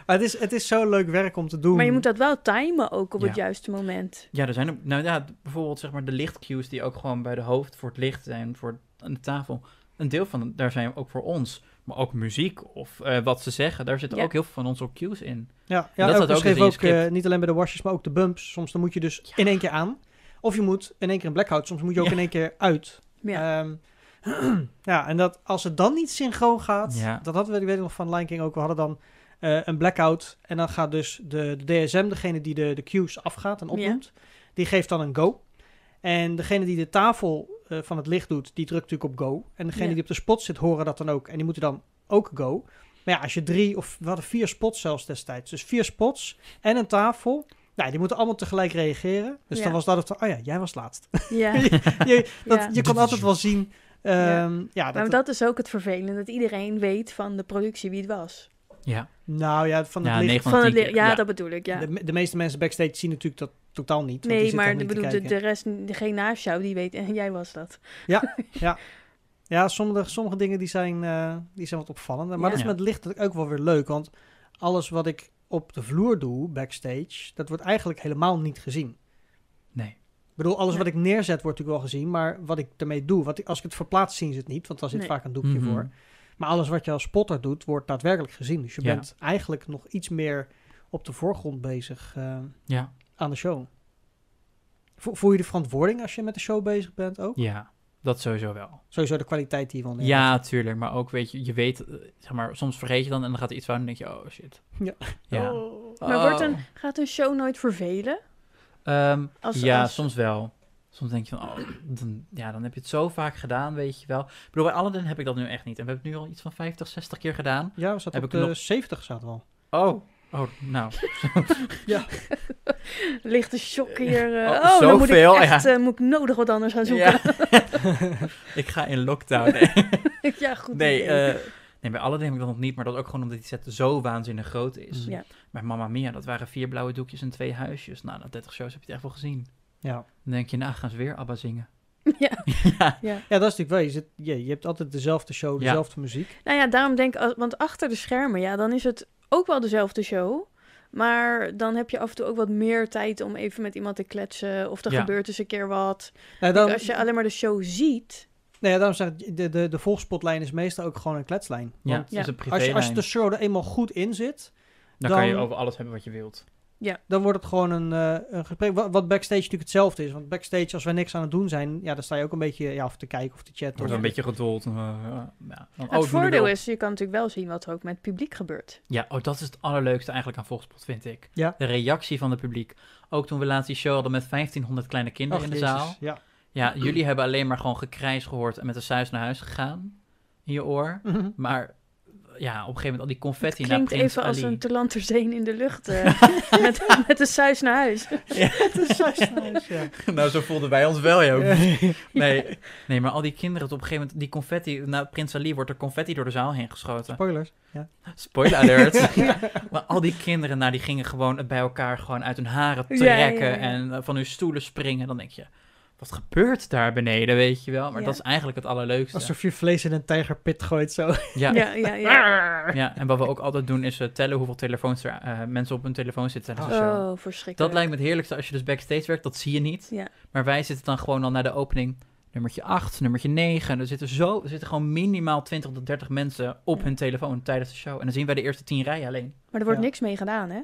Maar het is, het is zo leuk werk om te doen. Maar je moet dat wel timen ook op Ja. het juiste moment. Ja, er zijn nou ja, bijvoorbeeld zeg maar de lichtcues die ook gewoon bij de hoofd voor het licht zijn, voor aan de tafel. Een deel van, daar zijn ook voor ons. Maar ook muziek of eh, wat ze zeggen, daar zitten Ja. ook heel veel van op cues in. Ja, ja dat ook, staat ook eh, niet alleen bij de washes, maar ook de bumps. Soms dan moet je dus in één keer aan. Of je moet in één keer een blackout. Soms moet je ook Ja. in één keer uit. Ja. Ehm, ja, en dat als het dan niet synchroon gaat, Ja. dat hadden we, ik weet nog van Lion King ook, we hadden dan eh, een blackout en dan gaat dus de, de DSM, degene die de, de cues afgaat en opnoemt, die geeft dan een go. En degene die de tafel eh, van het licht doet, die drukt natuurlijk op go. En degene Ja. die op de spot zit, horen dat dan ook. En die moeten dan ook go. Maar ja, als je drie, of we hadden vier spots zelfs destijds. Dus vier spots en een tafel. Nou, die moeten allemaal tegelijk reageren. Dus Ja. dan was dat het van, oh ja, jij was laatst. Ja. je, dat, Ja. je kon altijd wel zien. ehm, ja. dat, Maar dat is ook het vervelende, dat iedereen weet van de productie wie het was. Ja, nou ja, van het ja licht. 9 van, de het 10 li- keer. ja, dat bedoel ik, ja. De, me- de meeste mensen backstage zien natuurlijk dat totaal niet. want die Nee, maar de, bedoel, de, de rest, degene naast jou, die weet, en jij was dat. Ja, sommige, sommige dingen die zijn, eh, die zijn wat opvallender. Maar Ja. dat is met licht ook wel weer leuk. Want alles wat ik op de vloer doe, backstage, dat wordt eigenlijk helemaal niet gezien. Nee. Ik bedoel, alles wat ik neerzet wordt natuurlijk wel gezien. Maar wat ik ermee doe, wat ik, als ik het verplaats, zien ze het niet. Want daar zit Nee. vaak een doekje Mhm. voor. Maar alles wat je als spotter doet, wordt daadwerkelijk gezien. Dus je Ja. bent eigenlijk nog iets meer op de voorgrond bezig eh, Ja, aan de show. Vo- Voel je de verantwoording als je met de show bezig bent ook? ja, dat sowieso wel. Sowieso de kwaliteit die je wil. Ja, tuurlijk. Maar ook, weet je, je weet, eh, zeg maar, soms vergeet je dan en dan gaat er iets fout en dan denk je, oh shit. Ja. Ja. Oh. Maar wordt een, Oh. gaat een show nooit vervelen? Ehm, Als- ja, als- soms wel. Soms denk je van, oh, dan, ja, dan heb je het zo vaak gedaan, weet je wel. Ik bedoel, bij Aladdin heb ik dat nu echt niet. En we hebben het nu al iets van 50, 60 keer gedaan. Ja, we zaten Heb op ik de nog- 70 zaten we al. Oh, oh, nou. Lichte shock hier. eh, Oh, oh, dan moet ik zoveel, echt, ja. eh, moet ik nodig wat anders gaan zoeken. Ja. ik ga in lockdown. Nee, Ja, goed nee, eh, Nee, bij Aladdin heb ik dat nog niet, maar dat ook gewoon omdat die set zo waanzinnig groot is. Ja. Maar Mamma Mia, dat waren vier blauwe doekjes en twee huisjes. Nou, na 30 shows heb je het echt wel gezien. Ja. Dan denk je, nou gaan ze weer ABBA zingen. ja. ja. ja. ja, dat is natuurlijk wel. Je, zit, je, je hebt altijd dezelfde show, Ja. dezelfde muziek. Nou ja, daarom denk ik, want achter de schermen, ja, dan is het ook wel dezelfde show. Maar dan heb je af en toe ook wat meer tijd om even met iemand te kletsen. Of er Ja. gebeurt eens een keer wat. Nou, dan, Als je alleen maar de show ziet. nou ja, daarom zeg ik, de, de, de volgspotlijn is meestal ook gewoon een kletslijn. Ja, Want het is een als, je, privélijn. als je de show er eenmaal goed in zit, dan, kan je over alles hebben wat je wilt. Dan wordt het gewoon een, eh, een gesprek. Wat, wat backstage natuurlijk hetzelfde is. Want backstage, als wij niks aan het doen zijn, ja, dan sta je ook een beetje ja, of te kijken of te chatten. Wordt Of, een beetje gedold. eh, ja. Het voordeel is, je kan natuurlijk wel zien wat er ook met het publiek gebeurt. Ja, oh, dat is het allerleukste eigenlijk aan Volkspot, vind ik. Ja. De reactie van het publiek. Ook toen we laatst die show hadden met 1500 kleine kinderen Ach, in de Jezus, zaal. Ja. Ja, jullie hebben alleen maar gewoon gekrijs gehoord en met de suis naar huis gegaan. In je oor. Mhm. Maar ja, op een gegeven moment al die confetti naar klinkt Prins even als een telanterzeen in de lucht. eh, met, met de suis naar huis. Het is zo nice, ja. nou, zo voelden wij ons wel, joh. Nee, nee, maar al die kinderen, op een gegeven moment, die confetti, na Prins Ali wordt er confetti door de zaal heen geschoten. Spoilers. Ja. Spoiler alert. maar al die kinderen, nou, die gingen gewoon het bij elkaar gewoon uit hun haren Ja, trekken ja, ja. en van hun stoelen springen. Dan denk je, wat gebeurt daar beneden, weet je wel? Maar Ja. dat is eigenlijk het allerleukste. Alsof je vlees in een tijgerpit gooit zo. Ja, Ja, ja, ja. ja, en wat we ook altijd doen is eh, tellen hoeveel telefoons er eh, mensen op hun telefoon zitten tijdens de show. Oh, verschrikkelijk. Dat lijkt me het heerlijkste als je dus backstage werkt, dat zie je niet. Ja. Maar wij zitten dan gewoon al naar de opening nummertje 8, nummertje 9. En er zitten, zo, er zitten gewoon minimaal 20 tot 30 mensen op Ja. hun telefoon tijdens de show. En dan zien wij de eerste 10 rijen alleen. Maar er wordt Ja. niks mee gedaan, hè?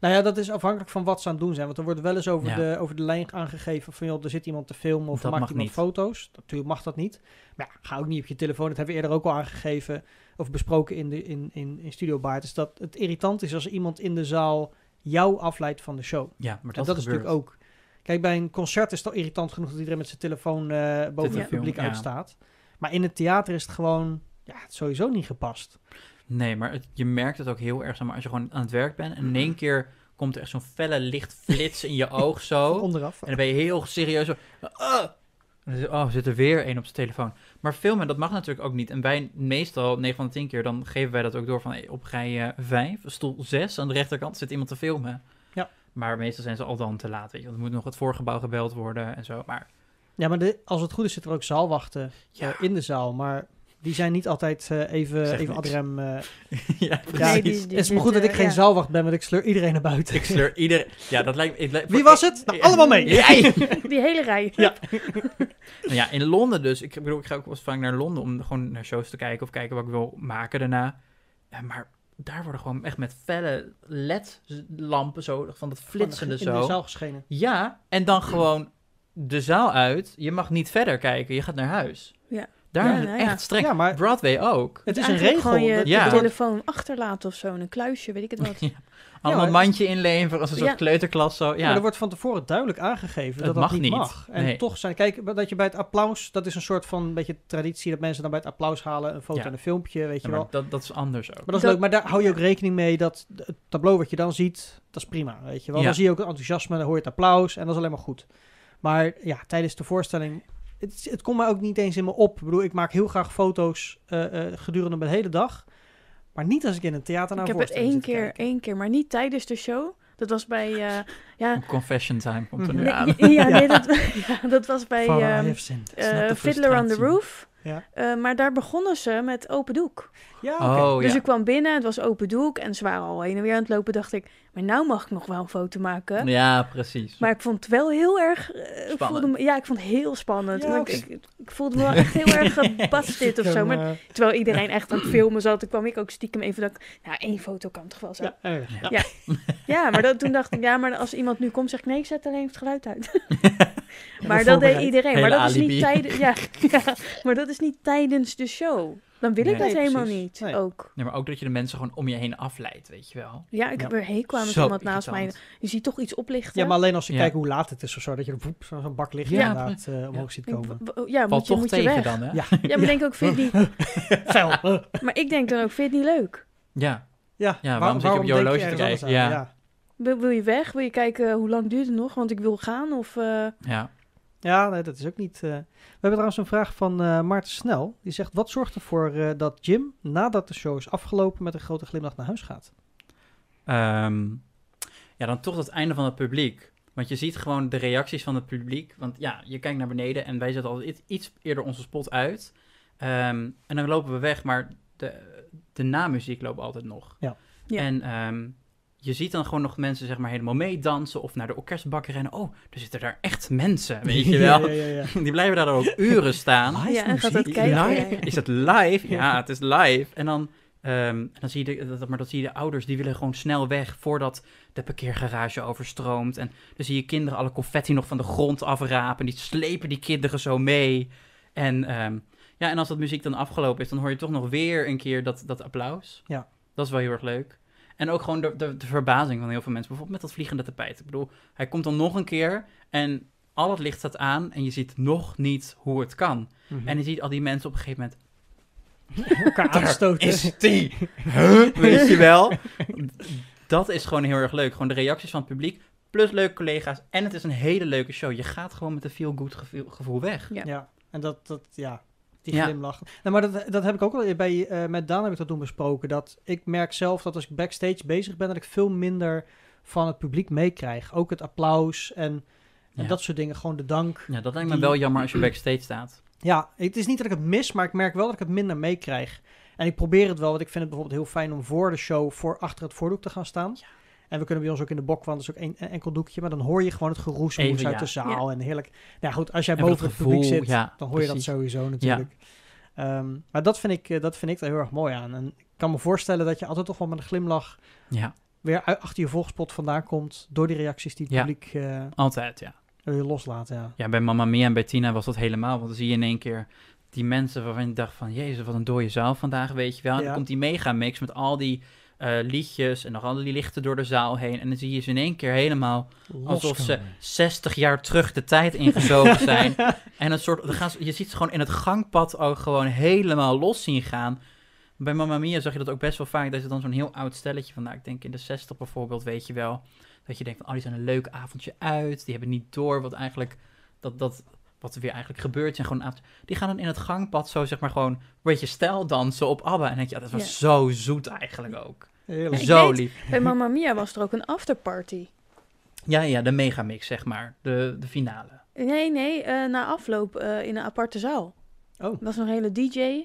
Nou ja, dat is afhankelijk van wat ze aan het doen zijn. Want er wordt wel eens over, Ja. de, over de lijn aangegeven van... joh, er zit iemand te filmen of Dat maakt mag iemand niet. foto's. Natuurlijk mag dat niet. Maar ja, ga ook niet op je telefoon. Dat hebben we eerder ook al aangegeven of besproken in, de, in, in, in Studio Baard. Is dat het irritant is als iemand in de zaal jou afleidt van de show. Ja, maar Dat, is natuurlijk ook... Kijk, bij een concert is het al irritant genoeg dat iedereen met zijn telefoon eh, boven het publiek uitstaat. Maar in het theater is het gewoon ja, het is sowieso niet gepast. Nee, maar het- je merkt het ook heel erg, zeg maar, als je gewoon aan het werk bent. En in één keer komt er echt zo'n felle lichtflits in je oog zo. Onderaf. En dan ben je heel serieus zo... Is- Oh, zit er weer één op zijn telefoon. Maar filmen, dat mag natuurlijk ook niet. En wij meestal, 9 van de 10 keer, dan geven wij dat ook door van... hey, op rij 5, stoel 6, aan de rechterkant zit iemand te filmen. Ja. Maar meestal zijn ze al dan te laat, weet je. Want er moet nog het voorgebouw gebeld worden en zo. Maar Ja, maar de, als het goed is zit er ook zaalwachten Ja. eh, in de zaal. Maar die zijn niet altijd eh, even, Zeg even niks. ad rem. eh. ja, ja, Nee, het die- is die het is maar goed dat ik geen ja. zaalwacht ben, want ik sleur iedereen naar buiten. ik sleur iedereen... Ja, dat lijkt me... ik lijkt- Wie was het? Nou, allemaal mee. Jij! Die hele rij. Ja. Nou ja, in Londen dus. Ik bedoel, ik ga ook wel eens vaak naar Londen om gewoon naar shows te kijken of kijken wat ik wil maken daarna. Ja, maar daar worden gewoon echt met felle LED-lampen zo, van dat flitsende in zo. de zaal geschenen. Ja, en dan gewoon de zaal uit. Je mag niet verder kijken, je gaat naar huis. Ja. Daar Ja, nou ja. echt streng. Ja, maar Broadway ook. het is een regel. gewoon je dat- Ja. de dat- telefoon achterlaten of zo. in Een kluisje, weet ik het wat. Ja. Allemaal maar- mandje inleveren als een soort kleuterklas zo. Ja. Ja, er wordt van tevoren duidelijk aangegeven Het dat dat mag niet, niet. mag. En Nee. toch zijn, kijk, dat je bij het applaus, dat is een soort van beetje traditie dat mensen dan bij het applaus halen een foto Ja. en een filmpje, weet je Ja, wel. maar dat, dat is anders ook. Maar dat is Dat- leuk, maar daar hou je ook rekening mee dat het tableau wat je dan ziet, dat is prima, weet je wel. Ja. Dan zie je ook het enthousiasme, dan hoor je het applaus en dat is alleen maar goed. Maar ja, tijdens de voorstelling, het, het komt mij ook niet eens in me op. Ik bedoel, ik maak heel graag foto's eh, eh, gedurende mijn hele dag, maar niet als ik in een theater naar ik heb het één keer, kijken. één keer, maar niet tijdens de show. Dat was bij, eh, ja, Confession time komt er nu aan. ja, nee, dat, ja, dat was bij Snap de Fiddler on the. Roof. Ja. Eh, maar daar begonnen ze met open doek. Ja, oké. Oh Dus ja. ik kwam binnen, het was open doek en ze waren al heen en weer aan het lopen. Dacht ik, maar nou mag ik nog wel een foto maken. Ja, precies. Maar ik vond het wel heel erg. eh, Spannend. voelde me, ja, ik vond het heel spannend. Ja, ik, ik voelde me wel echt heel erg gebasterd of zo. Maar terwijl iedereen echt aan het filmen zat, toen kwam ik ook stiekem even dat. ik, Ja, één foto kan toch wel zo. ja, Ja, ja. maar dat, toen dacht ik, ja, maar als iemand nu komt, zeg ik nee, ik zet alleen het geluid uit. maar dat deed iedereen. Maar dat is niet tijdens. Ja, ja, maar dat is niet tijdens de show. Dan wil ik Nee. dat Nee, helemaal precies. niet. Nee. ook. Nee, maar ook dat je de mensen gewoon om je heen afleidt, weet je wel. Ja, ik heb er hekel aan als Zo iemand naast mij. Je ziet toch iets oplichten. Ja, maar alleen als ze Ja. kijken hoe laat het is of zo, dat je er zo- zo'n bak licht Ja, inderdaad eh, omhoog ziet komen. ja, Valt moet je, toch moet je tegen weg. dan, hè? Ja. Ja, maar denk ook, vind je niet... Maar ik denk dan ook, vind je het niet leuk? Ja. Ja, Ja, waar- waarom zit je op je horloge te kijken? Ja. Wil, wil je weg? Wil je kijken hoe lang duurt het nog? Want ik wil gaan of... eh, ja. Ja, nee, dat is ook niet... eh. We hebben trouwens een vraag van eh, Maarten Snel. Die zegt, wat zorgt ervoor eh, dat Jim, nadat de show is afgelopen, met een grote glimlach naar huis gaat? Ehm, ja, dan toch het einde van het publiek. Want je ziet gewoon de reacties van het publiek. Want ja, je kijkt naar beneden en wij zetten altijd iets eerder onze spot uit. Ehm, en dan lopen we weg, maar de, de namuziek loopt altijd nog. Ja. Ja. En ehm, je ziet dan gewoon nog mensen zeg maar helemaal meedansen of naar de orkestbakken rennen. Oh, er zitten daar echt mensen, weet je wel. ja, ja, ja. Die blijven daar dan ook uren staan. Ja, en gaat dat kijken. Live? Is het live? Ja, het is live. En dan, ehm, dan zie je, de, dat, maar dan zie je de ouders, die willen gewoon snel weg voordat de parkeergarage overstroomt. En dan zie je kinderen alle confetti nog van de grond afrapen. Die slepen die kinderen zo mee. En, ehm, ja, en als dat muziek dan afgelopen is, dan hoor je toch nog weer een keer dat, dat applaus. Ja. Dat is wel heel erg leuk. En ook gewoon de, de, de verbazing van heel veel mensen. Bijvoorbeeld met dat vliegende tapijt. Ik bedoel, hij komt dan nog een keer en al het licht staat aan en je ziet nog niet hoe het kan. Mhm. En je ziet al die mensen op een gegeven moment elkaar aanstoten. is die? Huh? Weet je wel? Dat is gewoon heel erg leuk. Gewoon de reacties van het publiek, plus leuke collega's. En het is een hele leuke show. Je gaat gewoon met een feel-good gevoel, gevoel weg. Ja. Ja, en dat, dat ja, die Ja. glimlach. Nou, maar dat, dat heb ik ook al bij, eh, met Daan heb ik dat toen besproken. Dat ik merk zelf dat als ik backstage bezig ben, dat ik veel minder van het publiek meekrijg. Ook het applaus en, en Ja. dat soort dingen. Gewoon de dank. Ja, dat lijkt me Die- wel jammer als je backstage staat. Ja, het is niet dat ik het mis, maar ik merk wel dat ik het minder meekrijg. En ik probeer het wel, want ik vind het bijvoorbeeld heel fijn om voor de show voor achter het voordoek te gaan staan. En we kunnen bij ons ook in de bok, want dat is ook één een enkel doekje. Maar dan hoor je gewoon het geroezemoes Even, uit ja. de zaal. En heerlijk. Nou goed, als jij En boven het het publiek zit, ja, dan hoor je dat sowieso natuurlijk. Ehm, maar dat vind, ik, eh, dat vind ik er heel erg mooi aan. En ik kan me voorstellen dat je altijd toch wel met een glimlach Ja, weer uit- achter je volgspot vandaan komt. Door die reacties die het Ja. publiek eh altijd, ja. weer loslaat. Ja. Ja, bij Mamma Mia en bij Tina was dat helemaal. Want dan zie je in één keer die mensen waarvan je dacht van... Jezus, wat een dooie zaal vandaag, weet je wel. En Ja. dan komt die megamix met al die liedjes en nog al die lichten door de zaal heen. En dan zie je ze in één keer helemaal alsof ze Loskomen. 60 jaar terug de tijd ingezogen zijn. en een soort, dan gaan ze, je ziet ze gewoon in het gangpad ook gewoon helemaal los zien gaan. Bij Mamma Mia zag je dat ook best wel vaak, dat je dan zo'n heel oud stelletje van, nou, ik denk in de 60 bijvoorbeeld, weet je wel, dat je denkt van, oh, die zijn een leuk avondje uit, die hebben niet door wat eigenlijk, dat, dat, wat er weer eigenlijk gebeurt, zijn gewoon die gaan dan in het gangpad zo, zeg maar, gewoon een beetje stijl dansen op ABBA. En denk je, ja, dat was Ja. zo zoet eigenlijk ook. Heerlijk. Zo weet- lief. Bij Mamma Mia was er ook een afterparty. Ja, ja, de megamix, zeg maar, de, de finale. Nee, nee, eh, na afloop eh, in een aparte zaal. Oh, Er was een hele DJ.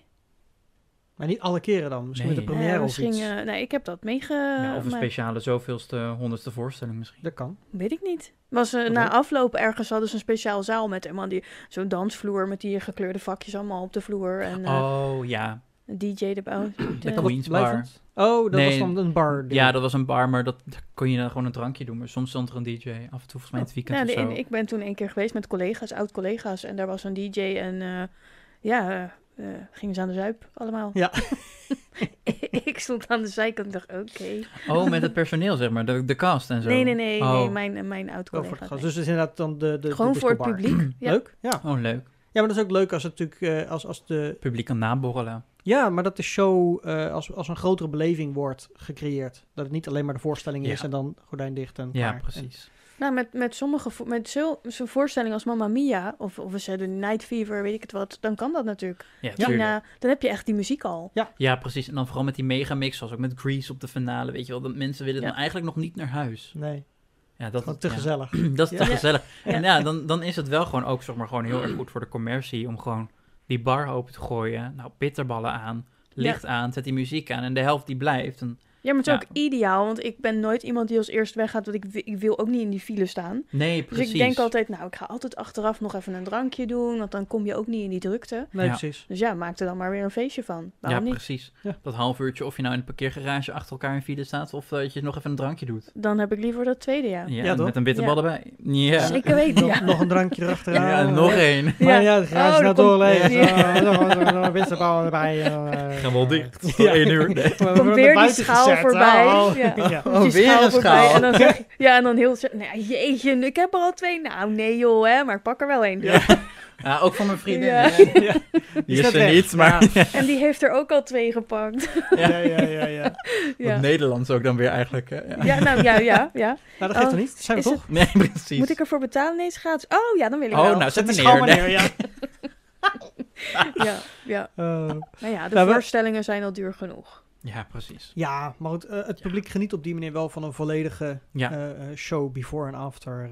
Maar niet alle keren dan. Misschien Nee. met de première of misschien, iets. eh, nee, ik heb dat meege... Ja, of een maar- speciale zoveelste, honderdste voorstelling misschien. Dat kan. Weet ik niet. Was, eh, na afloop ergens hadden ze een speciaal zaal met helemaal die, zo'n dansvloer met die gekleurde vakjes allemaal op de vloer. En eh, Oh, ja. een DJ erbij. De De- Queen's Bar. Oh, dat Nee, was dan een bar. Ja, dat was een bar, maar dat daar kon je dan gewoon een drankje doen. Maar soms stond er een DJ, af en toe volgens mij in het weekend Ja, of zo. ik ben toen een keer geweest met collega's, oud-collega's. En daar was een DJ en eh, ja, eh, eh, gingen ze aan de zuip allemaal. Ja. ik stond aan de zijkant en dacht, oké. Oh, met het personeel, zeg maar, de, de cast en zo. Nee, nee, nee, Oh. nee mijn, mijn Wel voor oud-collega. Dus het is inderdaad dan de, de Gewoon de voor het publiek. Ja. Leuk, ja. Oh, leuk. Ja, maar dat is ook leuk als het natuurlijk, eh, als, als de, Publiek kan naborrelen. ja, maar dat de show eh, als, als een grotere beleving wordt gecreëerd. Dat het niet alleen maar de voorstelling is en dan gordijn dicht en Ja, klaar. precies. Nou, met, met sommige vo- met zo- zo'n voorstellingen als Mamma Mia of, of we zeiden Night Fever, weet ik het wat, dan kan dat natuurlijk. Ja, Ja. dan heb je echt die muziek al. Ja, precies. En dan vooral met die megamix, zoals ook met Grease op de finale, weet je wel. Dat mensen willen Ja. dan eigenlijk nog niet naar huis. Nee, Ja, dat gewoon te ja. gezellig. Dat is te Ja. gezellig. Ja. En ja, dan, dan is het wel gewoon ook zeg maar, gewoon heel erg goed voor de commercie om gewoon die bar open te gooien. Nou, bitterballen aan, licht aan, zet die muziek aan en de helft die blijft. En, Ja, maar het is Ja. ook ideaal, want ik ben nooit iemand die als eerst weggaat, want ik, ik wil ook niet in die file staan. nee, Dus precies. ik denk altijd, nou, ik ga altijd achteraf nog even een drankje doen, want dan kom je ook niet in die drukte. Nee, Ja. precies. Dus ja, maak er dan maar weer een feestje van. Ja, niet? precies. Ja. Dat half uurtje of je nou in de parkeergarage achter elkaar in file staat of dat je nog even een drankje doet. Dan heb ik liever dat tweede, ja. Ja, Ja, toch? met een bitterbal Ja. erbij. Ja. Zeker weten, Nog, ja. nog een drankje erachteraan. Ja, nog één. Maar ja, de garage Oh, nou doorleeg. Ja. Nog een bitterbal erbij. eh, Gaan wel dicht. Ja. Uur. Nee. We weer die buiten schaal voorbij. Oh, Ja. ja. Oh, weer schaal een voorbij. schaal. En dan zeg je- ja, en dan heel... Nee, jeetje, ik heb er al twee. Nou, nee joh, hè, maar ik pak er wel één. Ja. Ja, ook van mijn vriendin. Ja. Die is er niet, maar En die heeft er ook al twee gepakt. Ja, ja, ja, ja. ja. Nederlands ook dan weer eigenlijk. hè? Ja. ja, nou ja, ja, ja. Nou, dat geeft Oh, er niet. Zijn we toch? Nee, precies. Moet ik ervoor betalen? Nee, het gratis. Oh ja, dan wil ik Oh, wel. nou zet me neer. ja. Ja, ja. Eh, Nou ja, de Nou, we- voorstellingen zijn al duur genoeg. Ja, precies. ja, maar goed, eh, het publiek geniet op die manier wel van een volledige Ja. eh, eh, show before en after.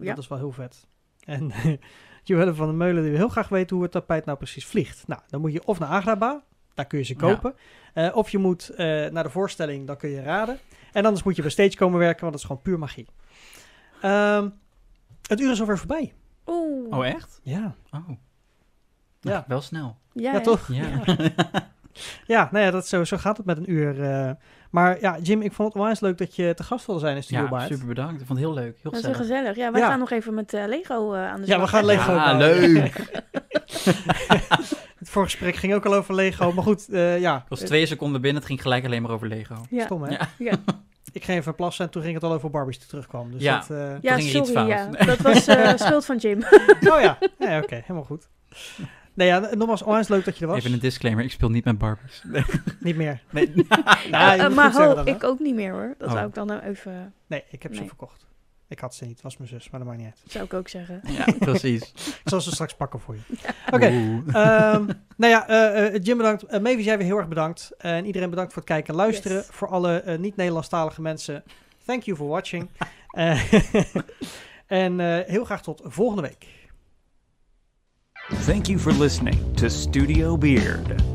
Ja. Dat is wel heel vet. En Joelle van der Meulen die wil heel graag weten hoe het tapijt nou precies vliegt. Nou, dan moet je of naar Agraba, daar kun je ze Ja. kopen. Eh, of je moet eh, naar de voorstelling, dan kun je raden. En anders moet je bij stage komen werken, want dat is gewoon puur magie. Ehm, het uur is alweer voorbij. Oeh. Oh, echt? Ja, Oh. Ja. Ja. Wel snel. Ja, toch? Ja. Ja, nou ja, dat, zo, zo gaat het met een uur. eh. maar ja, Jim, ik vond het onwijs leuk dat je te gast wilde zijn in Studio Ja, super bedankt. Ik vond het heel leuk. Heel Dat is wel gezellig. gezellig. Ja, wij Ja. gaan nog even met eh, Lego eh, aan de Ja, slag. we gaan? Lego Ah, bouwen. leuk. Het voorgesprek ging ook al over Lego. Maar goed, eh, ja. Ik was twee seconden binnen, het ging gelijk alleen maar over Lego. Ja. Stom, hè? Ja. Ja. Ik ging even plassen en toen ging het al over Barbies die terugkwam. Dus Ja. dat, eh, Ja, ging er iets sorry. fout. Ja. Dat was eh, schuld van Jim. Oh ja, ja oké, helemaal goed. Nee, ja, nogmaals, onwijs leuk dat je er was. Even een disclaimer, ik speel niet met Barbies. Nee. Niet meer. nee. Nou, je Eh, maar ho, dan, ik ook niet meer hoor. Dat Oh. zou ik dan nou even... Nee, ik heb ze verkocht. Ik had ze niet, het was mijn zus, maar dat maakt niet uit. Zou ik ook zeggen. Ja, precies. Ik zal ze straks pakken voor je. Oké, Oeh. Ehm, nou ja, eh, eh, Jim bedankt. Eh Mavis, jij weer heel erg bedankt. en iedereen bedankt voor het kijken en luisteren. Yes. Voor alle niet-Nederlandstalige mensen, thank you for watching. En eh, heel graag tot volgende week. Thank you for listening to Studio Beard.